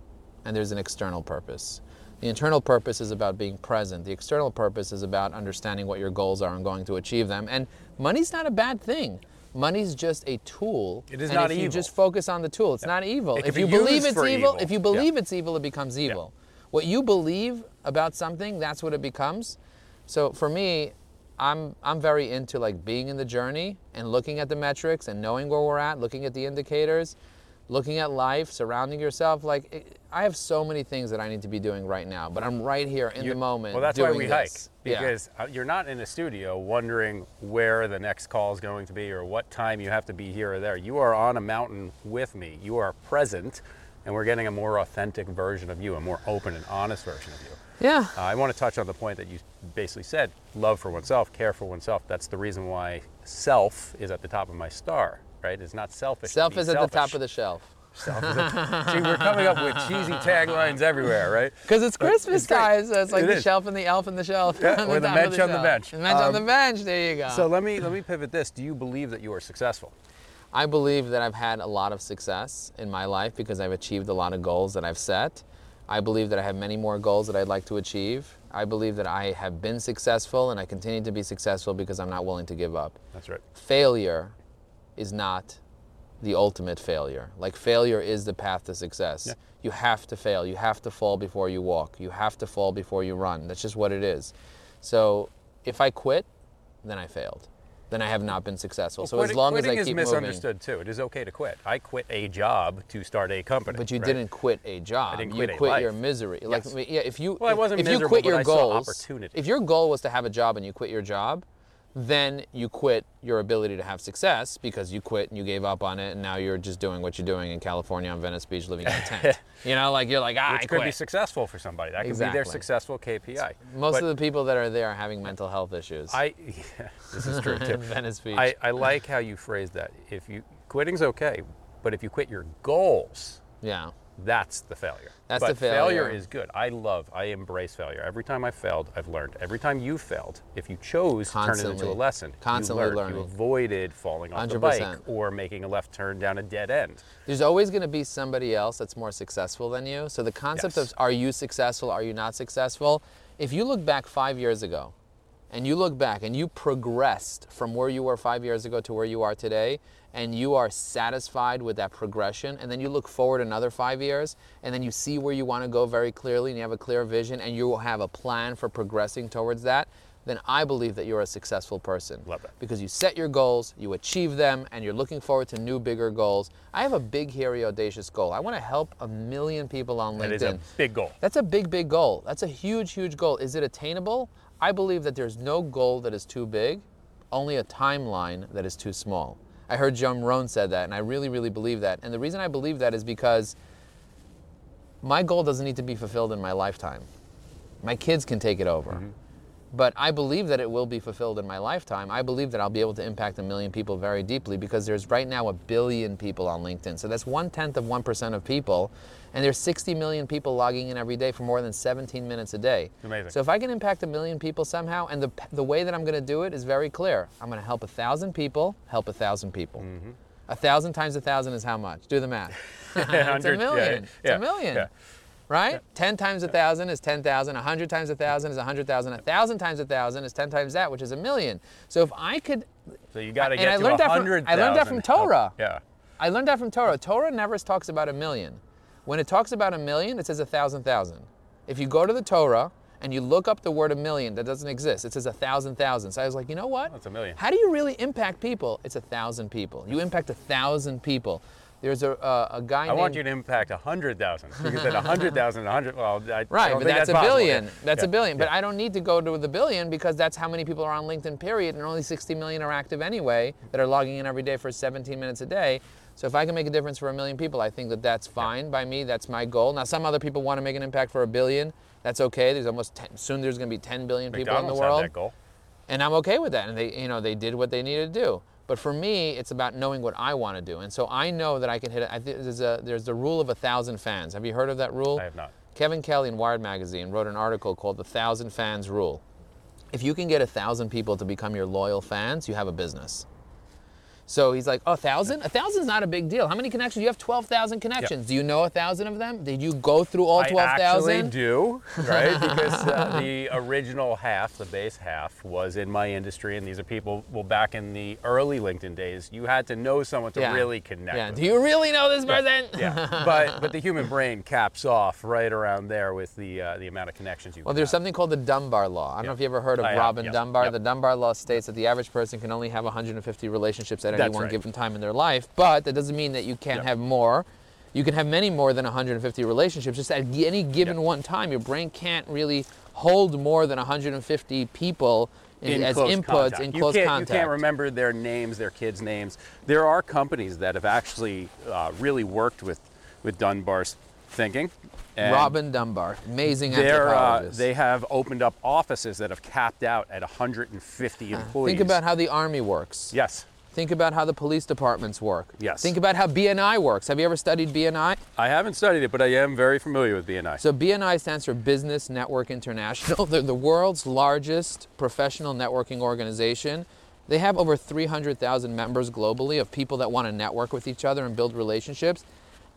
B: and there's an external purpose. The internal purpose is about being present. The external purpose is about understanding what your goals are and going to achieve them. And money's not a bad thing. Money's just a tool.
C: It is
B: and
C: not
B: if you just focus on the tool, it's not evil.
C: It
B: if you believe it's evil,
C: evil.
B: if you
C: Yeah.
B: believe it's evil, it becomes evil. What you believe about something, that's what it becomes. So for me, I'm I'm very into like being in the journey and looking at the metrics and knowing where we're at, looking at the indicators, looking at life, surrounding yourself. Like it, I have so many things that I need to be doing right now, but I'm right here in
C: You-
B: the moment.
C: Well, that's why we
B: this.
C: hike because uh, you're not in a studio wondering where the next call is going to be or what time you have to be here or there. You are on a mountain with me. You are present, and we're getting a more authentic version of you, a more open and honest version of you.
B: Yeah.
C: Uh, I want to touch on the point that you basically said love for oneself, care for oneself. That's the reason why self is at the top of my star, right? It's not selfish.
B: Self is at the top of the shelf.
C: Self is at- See, we're coming up with cheesy taglines everywhere, right?
B: Because it's Christmas
C: it's
B: time, so it's like
C: It
B: the
C: is.
B: shelf and the elf and the shelf.
C: Yeah, or the bench on the
B: shelf.
C: bench.
B: The bench on the
C: Um,
B: bench. There you go.
C: So let me let me pivot this. Do you believe that you are successful?
B: I believe that I've had a lot of success in my life because I've achieved a lot of goals that I've set. I believe that I have many more goals that I'd like to achieve. I believe that I have been successful and I continue to be successful because I'm not willing to give up.
C: That's right.
B: Failure is not the ultimate failure. Like failure is the path to success.
C: Yeah.
B: You have to fail. You have to fall before you walk. You have to fall before you run. That's just what it is. So if I quit, then I failed. Then I have not been successful. so as long as I
C: quitting
B: keep
C: is
B: moving.
C: misunderstood too. It is okay to quit. I quit a job to start a company.
B: But you
C: right?
B: didn't quit a job.
C: I didn't
B: you
C: quit a
B: quit your
C: life.
B: misery. Like yeah, if you
C: Well, I
B: if-
C: wasn't
B: if you quit your goals,
C: opportunity.
B: if your goal was to have a job and you quit your job, then you quit your ability to have success because you quit and you gave up on it and now you're just doing what you're doing in California on Venice Beach living in a tent. you know, like you're like, ah,
C: Which
B: I
C: could be successful for somebody. That could be their successful KPI.
B: Most
C: But
B: of the people that are there are having mental health issues.
C: I yeah, this is true too.
B: Venice Beach.
C: I, I like how you phrase that. If you quitting's okay, but if you quit your goals,
B: yeah.
C: That's the failure.
B: That's
C: but
B: the failure.
C: Failure is good. I love, I embrace failure. Every time I failed, I've learned. Every time you failed, if you chose to turn it into a lesson,
B: Constantly
C: you learned. You avoided falling off the bike or making a left turn down a dead end.
B: There's always going to be somebody else that's more successful than you. So the concept
C: Yes.
B: of are you successful, are you not successful? If you look back five years ago, and you look back and you progressed from where you were five years ago to where you are today, and you are satisfied with that progression, and then you look forward another five years, and then you see where you want to go very clearly, and you have a clear vision, and you will have a plan for progressing towards that, then I believe that you're a successful person.
C: Love that.
B: Because you set your goals, you achieve them, and you're looking forward to new, bigger goals. I have a big, hairy, audacious goal. I want to help a million people on
C: That
B: LinkedIn.
C: is a big goal.
B: That's a big, big goal. That's a huge, huge goal. Is it attainable? I believe that there's no goal that is too big, only a timeline that is too small. I heard Jim Rohn said that, and I really, really believe that. And the reason I believe that is because my goal doesn't need to be fulfilled in my lifetime. My kids can take it over. Mm-hmm. But I believe that it will be fulfilled in my lifetime. I believe that I'll be able to impact a million people very deeply because there's right now a billion people on LinkedIn. So that's one tenth of 1% of people. And there's 60 million people logging in every day for more than 17 minutes a day.
C: Amazing.
B: So if I can impact a million people somehow, and the, the way that I'm going to do it is very clear I'm going to help a thousand people, help a thousand people.
C: Mm-hmm.
B: A thousand times a thousand is how much? Do the math. it's a
C: 100 yeah,
B: million. It's
C: yeah,
B: a million
C: yeah.
B: Right? 10 times a thousand is 10,000, 100 times a thousand is 100,000, 1,000 times a thousand is 10 times that, which is a million. So if I could,
C: So you got to
B: And
C: get
B: I
C: to
B: learned that from-
C: 100,000.
B: I learned that from Torah.
C: Yeah.
B: I learned that from Torah. Torah never talks about a million. When it talks about a million, it says a thousand thousand. If you go to the Torah and you look up the word a million, that doesn't exist. It says a thousand thousand. So I was like, you know what?
C: That's a million.
B: How do you really impact people? It's a thousand people. You impact a thousand people. There's a, uh, a guy
C: I
B: named
C: want you to impact 100,000. Because at 100,000, 100, well, I, I
B: Right,
C: don't
B: but
C: think
B: that's, a
C: possible.
B: billion.
C: Yeah.
B: That's a billion. But
C: Yeah.
B: I don't need to go to the billion because that's how many people are on LinkedIn, period, and only 60 million are active anyway that are logging in every day for 17 minutes a day. So if I can make a difference for a million people, I think that that's fine by me. That's my goal. Now, some other people want to make an impact for a billion. That's okay. There's almost 10, soon. There's going to be 10 billion people in the world
C: had that goal.
B: and I'm okay with that. And they, you know, they did what they needed to do. But for me, it's about knowing what I want to do. And so I know that I can hit it. There's a there's the rule of a thousand fans. Have you heard of that rule?
C: I have not.
B: Kevin Kelly in Wired magazine wrote an article called the Thousand Fans Rule. If you can get a thousand people to become your loyal fans, you have a business. So he's like, oh, a thousand? A thousand's not a big deal. How many connections? You have 12,000 connections. Do you know a thousand of them? Did you go through all 12,000?
C: I actually
B: 12,000?
C: do, right? because uh, the original half, the base half, was in my industry, and these are people. Well, back in the early LinkedIn days, you had to know someone to
B: Yeah.
C: really connect.
B: Yeah. Do you really know this
C: Yeah,
B: person?
C: yeah, but but the human brain caps off right around there with the uh, the amount of connections you.
B: Well, there's
C: have.
B: something called the Dunbar Law. I don't know if you ever heard of
C: I have,
B: Robin
C: yep,
B: Dunbar.
C: yep.
B: The Dunbar Law states that the average person can only have 150 relationships at any
C: That's
B: one
C: right.
B: given time in their life, but that doesn't mean that you can't have more. You can have many more than 150 relationships. Just at any given one time, your brain can't really hold more than 150 people in,
C: in
B: as inputs
C: contact.
B: in
C: you
B: close contact.
C: You can't remember their names, their kids' names. There are companies that have actually uh, really worked with with Dunbar's thinking. and
B: Robin Dunbar, amazing
C: uh,
B: anthropologist.
C: they have opened up offices that have capped out at 150 employees.
B: Think about how the army works.
C: Yes,
B: Think about how the police departments work.
C: Yes.
B: Think about how BNI works. Have you ever studied BNI?
C: I haven't studied it, but I am very familiar with BNI.
B: So BNI stands for Business Network International. They're the world's largest professional networking organization. They have over 300,000 members globally of people that want to network with each other and build relationships.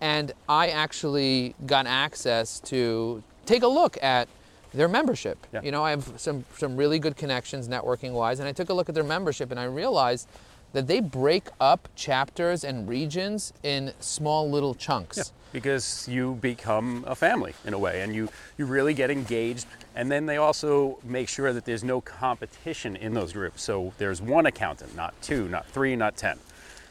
B: And I actually got access to take a look at their membership.
C: Yeah.
B: You know, I have some some really good connections networking wise, and I took a look at their membership and I realized that they break up chapters and regions in small little chunks.
C: Yeah, because you become a family in a way and you, you really get engaged and then they also make sure that there's no competition in those groups so there's one accountant not two not three not ten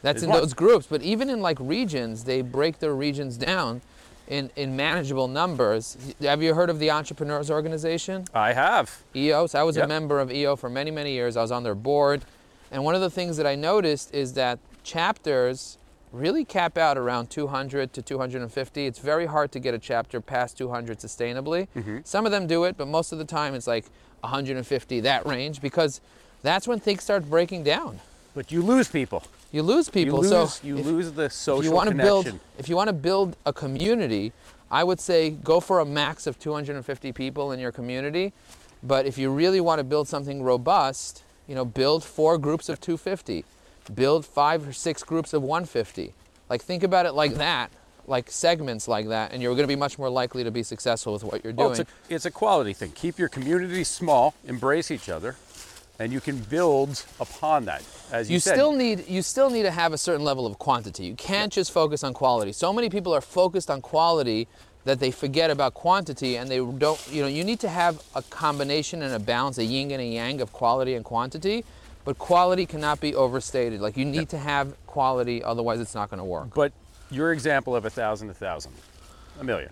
B: That's
C: There's
B: in
C: one.
B: those groups, but even in like regions, they break their regions down in, in manageable numbers. Have you heard of the Entrepreneurs Organization?
C: i have
B: EOS. I was a member of EO for many, many years. I was on their board. And one of the things that I noticed is that chapters really cap out around 200 to 250. It's very hard to get a chapter past 200 sustainably.
C: Mm-hmm.
B: Some of them do it, but most of the time it's like 150, that range, because that's when things start breaking down.
C: but you lose people
B: You lose people.
C: you lose,
B: so
C: you
B: if-
C: lose the social
B: if you want to
C: connection
B: build if you want to build a community i would say go for a max of 250 people in your community but if you really want to build something robust you know build four groups of 250 build five or six groups of 150 like think about it like that like segments like that and you're going to be much more likely to be successful with what you're
C: Well,
B: doing.
C: it's, a, it's a quality thing. Keep your community small embrace each other and you can build upon that. As you,
B: you
C: said
B: still need you still need to have a certain level of quantity. You can't just focus on quality. So many people are focused on quality that they forget about quantity and they don't you know you need to have a combination and a balance a yin and a yang of quality and quantity but quality cannot be overstated like you need to have quality otherwise it's not going to work
C: but your example of a thousand a thousand a million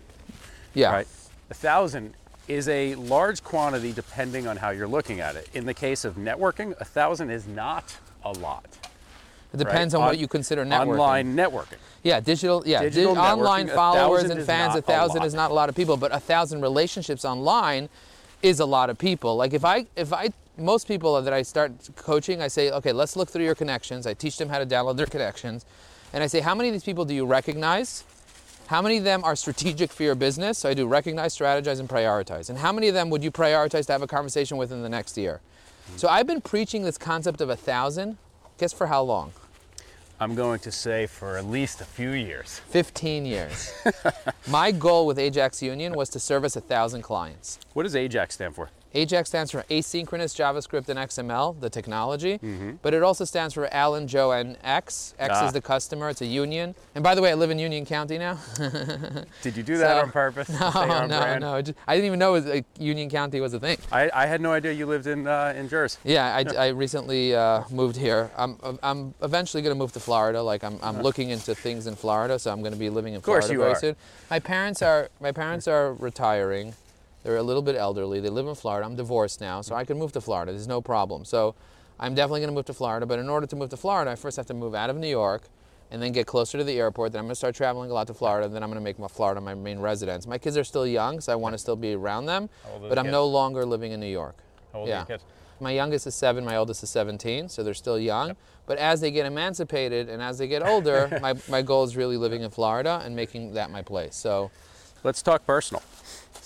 B: yeah
C: right? A thousand is a large quantity depending on how you're looking at it. In the case of networking, a thousand is not a lot.
B: It depends
C: right?
B: on what you consider networking
C: Online networking.
B: Yeah, digital. Yeah,
C: Digital
B: di- online followers and fans. A thousand
C: lot.
B: is not a lot of people, but a thousand relationships online is a lot of people. Like if I, if I, most people that I start coaching, I say, okay, let's look through your connections. I teach them how to download their connections, and I say, how many of these people do you recognize? How many of them are strategic for your business? So I do recognize, strategize, and prioritize. And how many of them would you prioritize to have a conversation with in the next year? So I've been preaching this concept of a thousand. Guess for how long?
C: I'm going to say for at least a few years.
B: 15 years. My goal with Ajax Union was to service a thousand clients.
C: What does AJAX stand for?
B: Ajax stands for asynchronous JavaScript and XML, the technology, but it also stands for Alan, Joe, and X. X
C: Ah.
B: is the customer, it's a union. And by the way, I live in Union County now.
C: Did you do that
B: So-
C: on purpose?
B: no,
C: on
B: no,
C: brand?
B: no. just- I didn't even know it was, like, Union County was a thing.
C: I, I had no idea you lived in uh, in Jersey.
B: Yeah, I, I recently uh, moved here. I'm, I'm eventually going to move to Florida. Like I'm, I'm looking into things in Florida, so I'm going to be living in
C: course
B: Florida
C: you
B: very
C: are.
B: soon. My parents are my parents are retiring. They're a little bit elderly. They live in Florida. I'm divorced now, so I can move to Florida. There's no problem. So I'm definitely going to move to Florida. But in order to move to Florida, I first have to move out of New York and then get closer to the airport. Then I'm going to start traveling a lot to Florida. And Then I'm going to make my Florida my main residence. My kids are still young, so I want to still be around them.
C: How old are
B: But I'm
C: kids?
B: no longer living in New York.
C: How old
B: yeah.
C: are your kids?
B: My youngest is seven, my oldest is 17, so they're still young. But as they get emancipated and as they get older, my, my goal is really living in Florida and making that my place. So
C: Let's talk personal.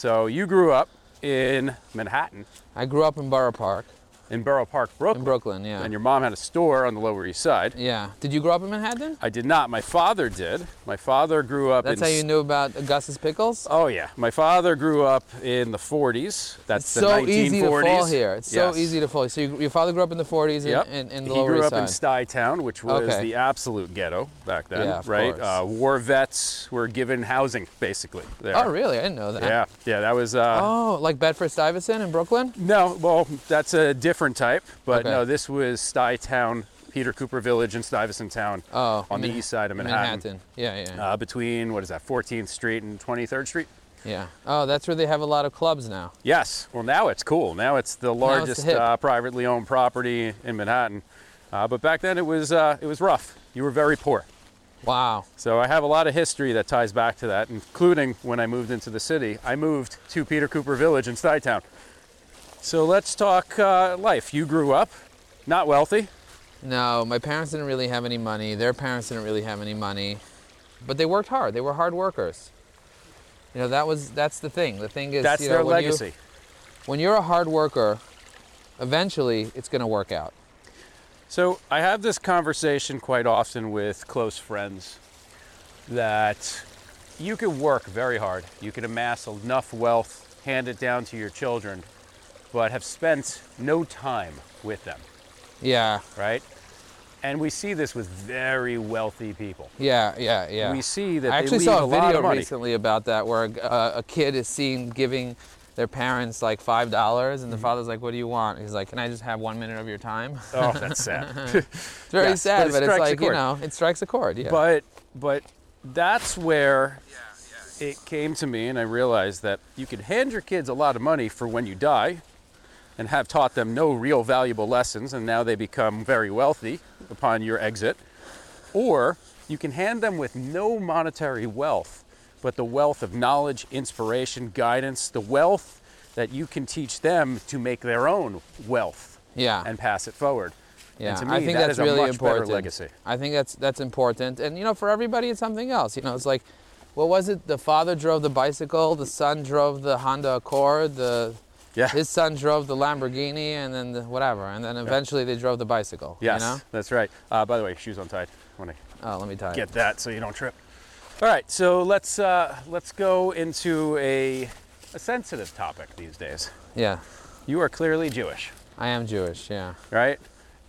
C: So you grew up in Manhattan.
B: I grew up in Borough Park.
C: In Borough Park, Brooklyn.
B: In Brooklyn, yeah.
C: And your mom had a store on the Lower East Side.
B: yeah. Did you grow up in Manhattan?
C: I did not. My father did. My father grew up in
B: That's
C: in
B: how you knew about Augustus Pickles?
C: Oh yeah, my father grew up in the 40s. That's
B: It's
C: the
B: so
C: 1940s.
B: easy to fall here. It's
C: Yes.
B: so easy to fall. So you, your father grew up in the 40s in,
C: Yep.
B: in, in the
C: he
B: Lower
C: grew up in
B: Side.
C: Stuytown, which was
B: Okay.
C: the absolute ghetto back then,
B: Yeah, of
C: right?
B: course.
C: Uh, war vets were given housing, basically. There.
B: oh, really? I didn't know that.
C: Yeah, yeah, that was. Uh,
B: Oh, like Bedford Stuyvesant in Brooklyn?
C: No, well, that's a different type, but
B: Okay.
C: no, this was Stuytown, Peter Cooper Village, and Stuyvesant Town
B: Oh,
C: on the east side of Manhattan,
B: Manhattan. Yeah, yeah,
C: Uh, between what is that, 14th Street and 23rd Street.
B: yeah. Oh, that's where they have a lot of clubs now.
C: Yes. Well, now it's cool. Now it's the largest
B: hip.
C: uh, privately owned property in Manhattan. Uh, but back then it was uh, it was rough. You were very poor.
B: Wow.
C: So I have a lot of history that ties back to that, including when I moved into the city. I moved to Peter Cooper Village in Stuytown. So let's talk uh, life. You grew up not wealthy.
B: No, my parents didn't really have any money. Their parents didn't really have any money, but they worked hard. They were hard workers. You know, that was that's the thing. The thing is,
C: That's
B: you know,
C: their
B: when you-
C: legacy.
B: when you're a hard worker, eventually it's going to work out.
C: So I have this conversation quite often with close friends that you can work very hard. You can amass enough wealth, hand it down to your children, but have spent no time with them,
B: Yeah,
C: right? And we see this with very wealthy people.
B: yeah, yeah, yeah.
C: We see that
B: I
C: they
B: actually saw
C: a
B: a video recently about that where a, a kid is seen giving their parents like five dollars, and the
C: Mm-hmm.
B: father's like, "What do you want?" He's like, "Can I just have one minute of your time?"
C: Oh, that's sad.
B: It's very
C: Yes, but
B: sad,
C: it
B: but, it's like you know, it strikes a chord. Yeah.
C: But but that's where it came to me and I realized that you could hand your kids a lot of money for when you die and have taught them no real valuable lessons and now they become very wealthy upon your exit. Or you can hand them with no monetary wealth, but the wealth of knowledge, inspiration, guidance, the wealth that you can teach them to make their own wealth
B: yeah.
C: and pass it forward.
B: Yeah,
C: and to me,
B: I think
C: that
B: that's
C: is a
B: really
C: much
B: important. I think that's that's important, and you know, for everybody, it's something else. You know, it's like, what was it? The father drove the bicycle, the son drove the Honda Accord, the
C: Yeah.
B: his son drove the Lamborghini, and then the whatever, and then eventually they drove the bicycle.
C: Yes,
B: You know?
C: that's right. Uh, by the way, shoes untied. To
B: Oh, let me tie.
C: get that so you don't trip. All right, so let's uh, let's go into a, a sensitive topic these days.
B: Yeah,
C: You are clearly Jewish,
B: I am Jewish. Yeah,
C: right?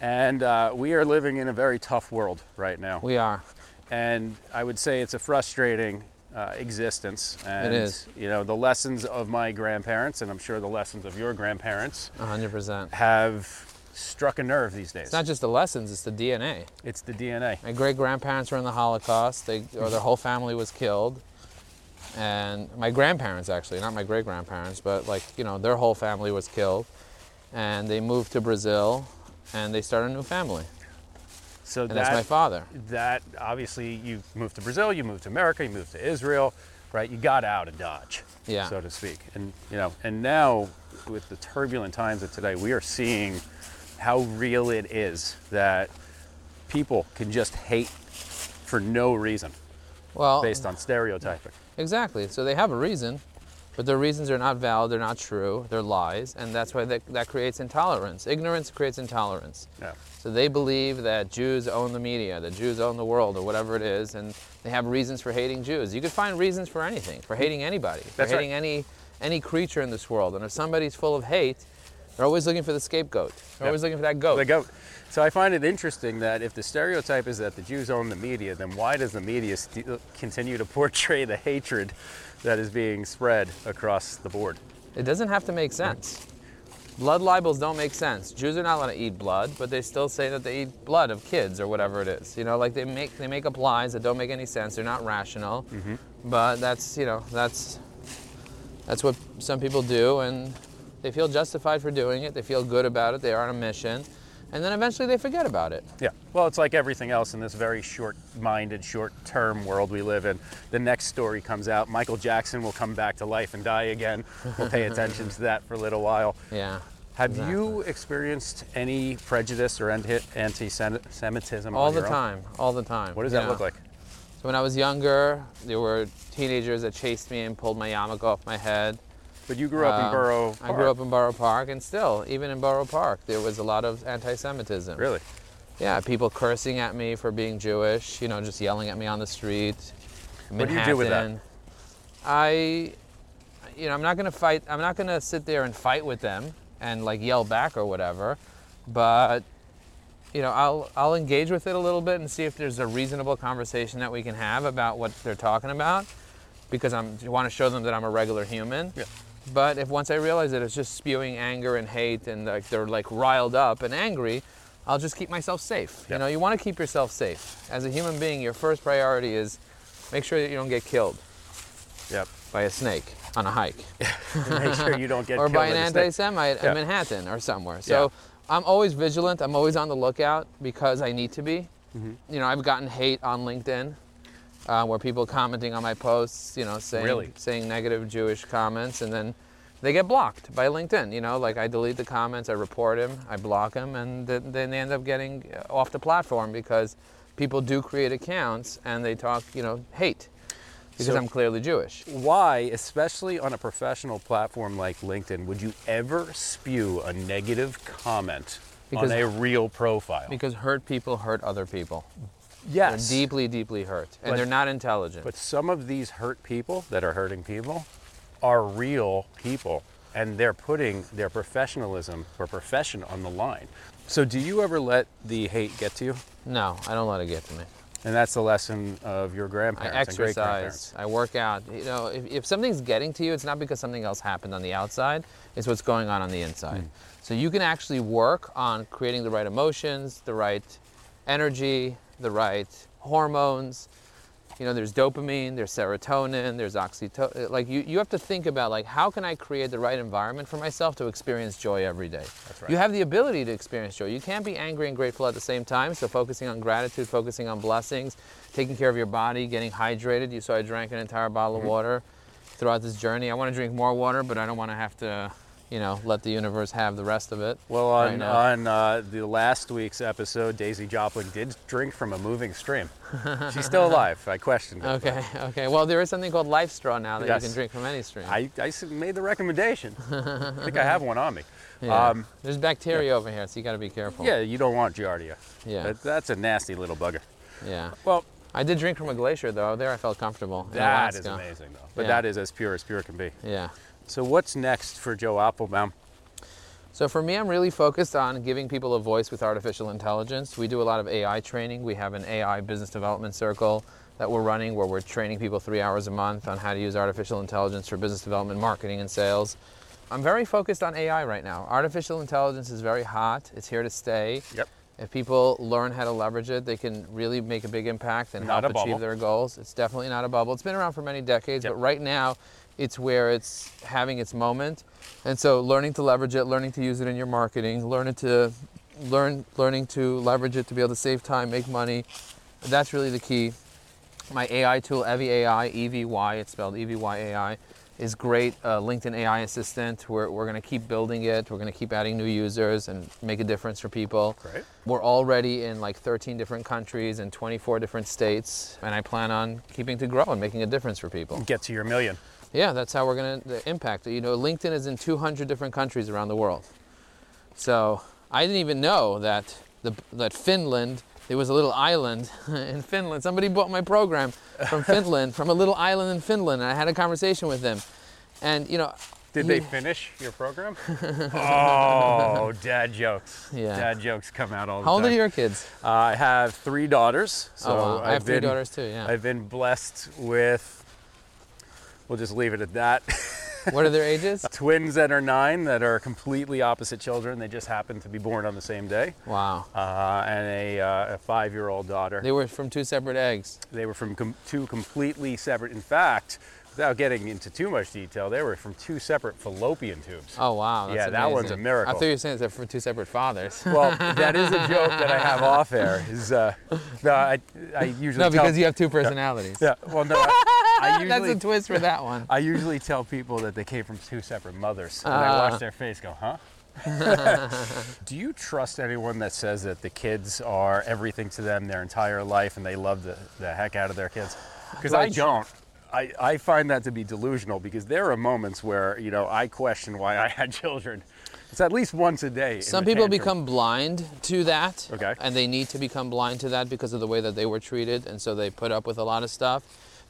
C: And uh, we are living in a very tough world right now.
B: we are.
C: and I would say it's a frustrating uh, existence. And,
B: is.
C: You know, the lessons of my grandparents, and I'm sure the lessons of your grandparents,
B: hundred percent.
C: have struck a nerve these days.
B: It's not just the lessons; it's the DNA.
C: it's the DNA.
B: My great grandparents were in the Holocaust. They or their whole family was killed. And my grandparents actually, not my great grandparents, but like, you know, their whole family was killed. And they moved to Brazil and they started a new family.
C: So that,
B: that's my father.
C: that obviously you moved to Brazil, you moved to America, you moved to Israel, right? You got out of Dodge,
B: Yeah.
C: so to speak. And you know, and now with the turbulent times of today, we are seeing how real it is that people can just hate for no reason
B: Well,
C: based on stereotyping.
B: exactly. So they have a reason, but their reasons are not valid, they're not true, they're lies, and that's why that, that creates intolerance. Ignorance creates intolerance.
C: Yeah.
B: So they believe that Jews own the media, that Jews own the world, or whatever it is, and they have reasons for hating Jews. You could find reasons for anything, for hating anybody, for
C: That's right.
B: hating any any creature in this world. And if somebody's full of hate, they're always looking for the scapegoat. They're
C: Yeah.
B: always looking for that goat.
C: The goat. So I find it interesting that if the stereotype is that the Jews own the media, then why does the media st- uh, continue to portray the hatred that is being spread across the board?
B: It doesn't have to make sense. Blood libels don't make sense. Jews are not allowed to eat blood, but they still say that they eat blood of kids or whatever it is. You know, like they make they make up lies that don't make any sense. They're not rational. Mm-hmm. But that's you know that's that's what some people do, and they feel justified for doing it. They feel good about it. They are on a mission, and then eventually they forget about it.
C: Yeah. Well, it's like everything else in this very short-minded, short-term world we live in. The next story comes out. Michael Jackson will come back to life and die again. We'll pay attention to that for a little while.
B: Yeah.
C: Have you experienced any prejudice or anti- anti-Semitism?
B: All the
C: your own?
B: time. All the time.
C: What does
B: you
C: that look like?
B: So when I was younger, there were teenagers that chased me and pulled my yarmulke off my head.
C: But you grew up in
B: Um,
C: Borough
B: I grew up in Borough Park, and still, even in Borough Park, there was a lot of anti-Semitism.
C: Really?
B: Yeah, people cursing at me for being Jewish. You know, just yelling at me on the street.
C: What do you do with that?
B: Manhattan. I, you know, I'm not gonna fight. I'm not gonna sit there and fight with them and like yell back or whatever. But, you know, I'll I'll engage with it a little bit and see if there's a reasonable conversation that we can have about what they're talking about, because I'm I want to show them that I'm a regular human.
C: Yeah.
B: But if once I realize that it's just spewing anger and hate and like they're like riled up and angry, I'll just keep myself safe.
C: Yeah.
B: You know, you want to keep yourself safe. As a human being, your first priority is make sure that you don't get killed
C: Yep.
B: by a snake on a hike
C: Make sure you don't get
B: or
C: killed
B: by an
C: in a snake.
B: anti-Semite
C: Yeah.
B: in Manhattan or somewhere. So I'm always vigilant. I'm always on the lookout because I need to be.
C: Mm-hmm.
B: You know, I've gotten hate on LinkedIn uh, where people commenting on my posts, you know, saying
C: Really?
B: saying negative Jewish comments, and then they get blocked by LinkedIn. You know, like I delete the comments, I report them, I block them, and th- then they end up getting uh, off the platform because people do create accounts and they talk, you know, hate because
C: So-
B: I'm clearly Jewish.
C: Why, especially on a professional platform like LinkedIn, would you ever spew a negative comment
B: Because-
C: on a real profile?
B: Because hurt people hurt other people.
C: Yes.
B: They're deeply, deeply hurt, and
C: But-
B: they're not intelligent.
C: But some of these hurt people that are hurting people are real people, and they're putting their professionalism or profession on the line. So, do you ever let the hate get to you?
B: no, I don't let it get to me.
C: And that's the lesson of your
B: I
C: grandparents grandparents.
B: exercise. I work out. You know, if, if something's getting to you, it's not because something else happened on the outside. It's what's going on on the inside. Hmm. So you can actually work on creating the right emotions, the right energy, the right hormones. You know, there's dopamine, there's serotonin, there's oxytocin. Like you, you have to think about like how can I create the right environment for myself to experience joy every day.
C: That's right.
B: You have the ability to experience joy. You can't be angry and grateful at the same time. So focusing on gratitude, focusing on blessings, taking care of your body, getting hydrated. You saw I drank an entire bottle
C: Mm-hmm.
B: of water throughout this journey. I want to drink more water, but I don't want to have to, you know, let the universe have the rest of it.
C: Well, on,
B: now.
C: on uh, the last week's episode, Daisy Joplin did drink from a moving stream. She's still alive. I questioned it. but
B: Okay, okay. Well, there is something called LifeStraw now that
C: Yes.
B: you can drink from any stream.
C: I made the recommendation. I think I have one on me.
B: yeah.
C: Um,
B: There's bacteria over here, so you got to be careful.
C: yeah, you don't want Giardia.
B: Yeah.
C: That, that's a nasty little bugger.
B: Yeah.
C: Well,
B: I did drink from a glacier though. There I felt comfortable.
C: that is amazing, though. But
B: Yeah.
C: that is as pure as pure can be.
B: Yeah.
C: So, what's next for Joe Apfelbaum?
B: So for me, I'm really focused on giving people a voice with artificial intelligence. We do a lot of AI training. We have an AI business development circle that we're running where we're training people three hours a month on how to use artificial intelligence for business development, marketing, and sales. I'm very focused on AI right now. Artificial intelligence is very hot. It's here to stay.
C: Yep.
B: If people learn how to leverage it, they can really make a big impact and
C: Not
B: help achieve their goals. It's definitely not a bubble. It's been around for many decades,
C: Yep.
B: but right now it's where it's having its moment. And so learning to leverage it, learning to use it in your marketing, learning to learn learning to leverage it to be able to save time, make money. That's really the key. My AI tool, Evy AI, EVY, it's spelled E EVY AI, is great. Uh, LinkedIn AI assistant. We're, we're going to keep building it. We're going to keep adding new users and make a difference for people.
C: Great.
B: We're already in like 13 different countries and 24 different states, and I plan on keeping to grow and making a difference for people.
C: Get to your million.
B: Yeah, that's how we're going to impact it. You know, LinkedIn is in 200 different countries around the world. So I didn't even know that the, that Finland, there was a little island in Finland. Somebody bought my program from Finland, from a little island in Finland, and I had a conversation with them. And you know,
C: Did they finish your program? oh, dad jokes.
B: Yeah.
C: Dad jokes come out all the time.
B: How old
C: time.
B: are your kids?
C: Uh, I have three daughters. So
B: oh, wow. I
C: I've
B: have three
C: been,
B: daughters too. Yeah.
C: I've been blessed with, we'll just leave it at that.
B: what are their ages?
C: Twins that are nine that are completely opposite children. They just happen to be born on the same day.
B: Wow.
C: Uh, and a, uh, a five year old daughter.
B: They were from two separate eggs.
C: They were from com- two completely separate, in fact, without getting into too much detail, they were from two separate fallopian tubes.
B: Oh wow. That's
C: Yeah, that one's a
B: amazing.
C: miracle.
B: I thought you were saying they're from two separate fathers.
C: Well, that is a joke that I have off air. Is uh, no, I, I usually
B: no,
C: tell,
B: because you have two personalities.
C: yeah. Well, no, I, I
B: That's a twist for that one.
C: I usually tell people that they came from two separate mothers, and I watch their face go, huh? Do you trust anyone that says that the kids are everything to them their entire life and they love the, the heck out of their kids? Because
B: Do I
C: I don't. I, I find that to be delusional because there are moments where you know I question why I had children. It's at least once a day.
B: Some people
C: tantrum.
B: become blind to that.
C: Okay.
B: And they need to become blind to that because of the way that they were treated, and so they put up with a lot of stuff.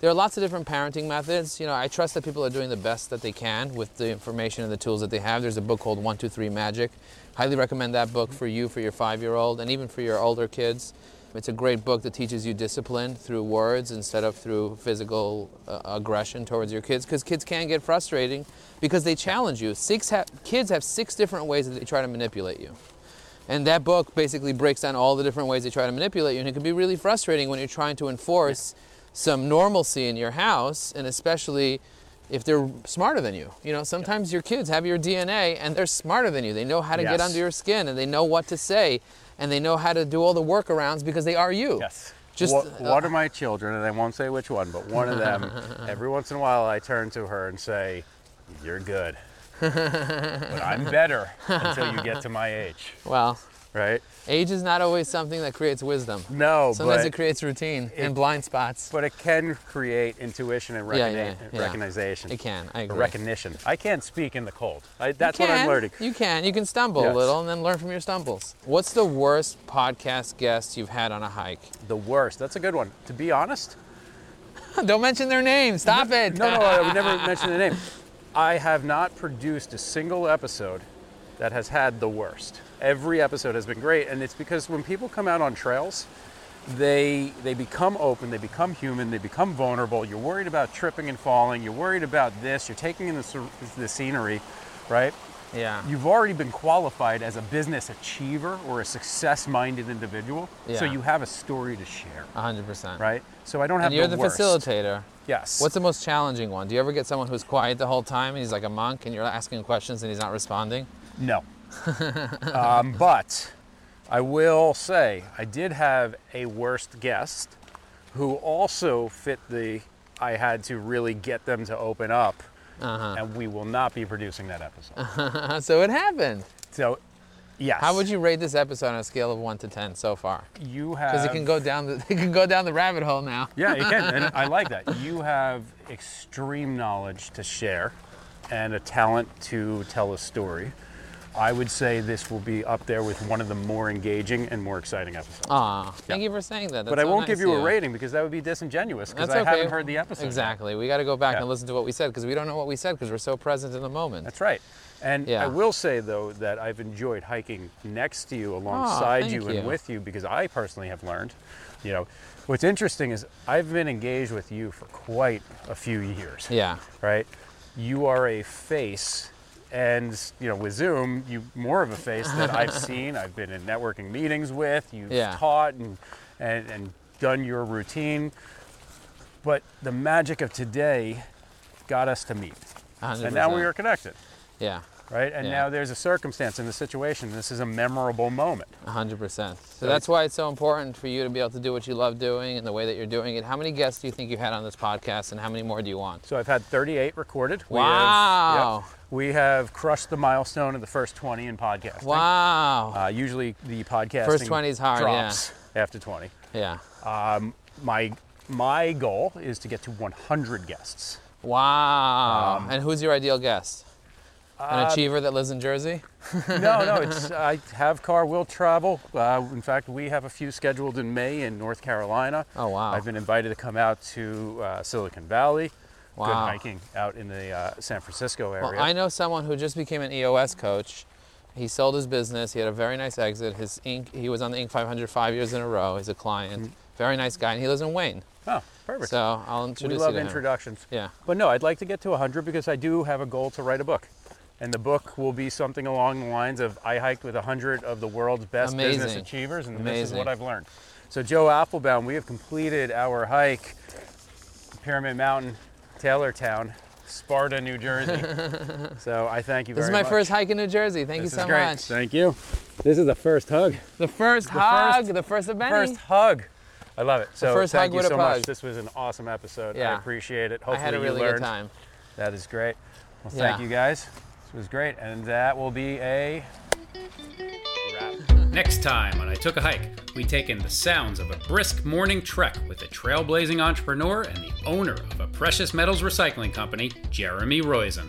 B: There are lots of different parenting methods. You know, I trust that people are doing the best that they can with the information and the tools that they have. There's a book called One Two Three Magic. Highly recommend that book for you, for your five-year-old, and even for your older kids. It's a great book that teaches you discipline through words instead of through physical uh, aggression towards your kids. Because kids can get frustrating because they challenge you. Six ha- kids have six different ways that they try to manipulate you. And that book basically breaks down all the different ways they try to manipulate you. And it can be really frustrating when you're trying to enforce some normalcy in your house, and especially if they're smarter than you. You know, sometimes your kids have your DNA and they're smarter than you. They know how to get under your skin and they know what to say and they know how to do all the workarounds because they are you.
C: Yes.
B: Just,
C: one,
B: uh,
C: one of my children, and I won't say which one, but one of them, every once in a while I turn to her and say, You're good. but I'm better until you get to my age,
B: Well,
C: right?
B: age is not always something that creates wisdom.
C: No,
B: Sometimes
C: but,
B: it creates routine and blind spots.
C: but it can create intuition and recogni-
B: yeah, yeah.
C: recognition.
B: It can, I agree.
C: recognition. I can't speak in the cold. I, that's what I'm learning.
B: You can. You can stumble a little and then learn from your stumbles. What's the worst podcast guest you've had on a hike?
C: The worst. That's a good one. To be honest,
B: Don't mention their name. Stop it.
C: no, no, I would never mention the name. I have not produced a single episode that has had the worst. Every episode has been great, and it's because when people come out on trails, they they become open, they become human, they become vulnerable. You're worried about tripping and falling. You're worried about this. You're taking in the, the scenery, right?
B: Yeah.
C: You've already been qualified as a business achiever or a success-minded individual, so you have a story to share,
B: 100%.
C: right? So I don't have
B: And you're
C: the,
B: the, facilitator.
C: Yes.
B: What's the most challenging one? Do you ever get someone who's quiet the whole time and he's like a monk and you're asking questions and he's not responding?
C: No. Um, but I will say I did have a worst guest who also fit the I had to really get them to open up,
B: Uh-huh.
C: and we will not be producing that episode.
B: so it happened.
C: So, yes.
B: How would you rate this episode on a scale of 1 to 10 so far?
C: You have.
B: Because it can go down the it can go down the rabbit hole now.
C: Yeah, you can, and I like that. You have extreme knowledge to share, and a talent to tell a story. I would say this will be up there with one of the more engaging and more exciting episodes.
B: Thank
C: Yeah.
B: you for saying that. That's
C: But I
B: so
C: won't give you a rating because that would be disingenuous because I
B: okay.
C: haven't heard the episode.
B: Exactly. We got to go back
C: Yeah.
B: and listen to what we said because we don't know what we said because we're so present in the moment.
C: That's right. And
B: Yeah.
C: I will say though that I've enjoyed hiking next to you, alongside
B: thank
C: you, and
B: you.
C: with you because I personally have learned. You know, what's interesting is I've been engaged with you for quite a few years.
B: Yeah.
C: Right. You are a face. And you know, with Zoom, you more of a face that I've seen. I've been in networking meetings with. You've
B: Yeah.
C: taught and, and and done your routine. But the magic of today got us to meet.
B: 100%.
C: And now we are connected,
B: Yeah.
C: Right? And
B: Yeah.
C: now there's a circumstance in the situation. This is a memorable moment.
B: 100%. So
C: So
B: that's why it's so important for you to be able to do what you love doing and the way that you're doing it. How many guests do you think you had on this podcast and how many more do you want?
C: So I've had 38 recorded. We
B: Wow.
C: Have, yep, we have crushed the milestone of the first 20 in podcasting.
B: Wow.
C: Uh, usually the podcasting
B: First 20 is hard, yeah.
C: drops after 20.
B: yeah.
C: My my goal is to get to 100 guests.
B: Wow.
C: Um,
B: and who's your ideal guest? An
C: uh,
B: achiever that lives in Jersey?
C: no, no, it's I have car, will travel. Uh, in fact, we have a few scheduled in May in North Carolina.
B: Oh, wow.
C: I've been invited to come out to uh, Silicon Valley.
B: Wow.
C: Good hiking out in the uh, San Francisco area.
B: Well, I know someone who just became an EOS coach. He sold his business. He had a very nice exit. His Inc. He was on the Inc. 500 five years in a row. He's a client. Very nice guy, and he lives in Wayne.
C: oh, perfect.
B: So I'll
C: we
B: introduce
C: love
B: you to him.
C: introductions.
B: Yeah.
C: But no, I'd like to get to 100 because I do have a goal to write a book. And the book will be something along the lines of I hiked with 100 of the world's best business achievers, and this is what I've learned. So, Joe Apfelbaum, we have completed our hike, Pyramid Mountain, Taylortown, Sparta, New Jersey. so, I thank you
B: This
C: very much.
B: This is my
C: much.
B: first hike in New Jersey. Thank
C: This
B: you
C: is
B: so
C: great.
B: much.
C: Thank you. This is the first hug.
B: The first
C: The
B: hug,
C: first-
B: the first of many.
C: First hug. I love it. So
B: first
C: thank
B: hug
C: you
B: with a
C: so
B: pug.
C: much. This was an awesome episode. I appreciate it. Hopefully, I
B: had a really
C: you learned.
B: good time.
C: That is great. Well, thank
B: Yeah.
C: you guys. This was great. And that will be a wrap. Next time on I Took a Hike, we take in the sounds of a brisk morning trek with a trailblazing entrepreneur and the owner of a precious metals recycling company, Jeremy Roizen.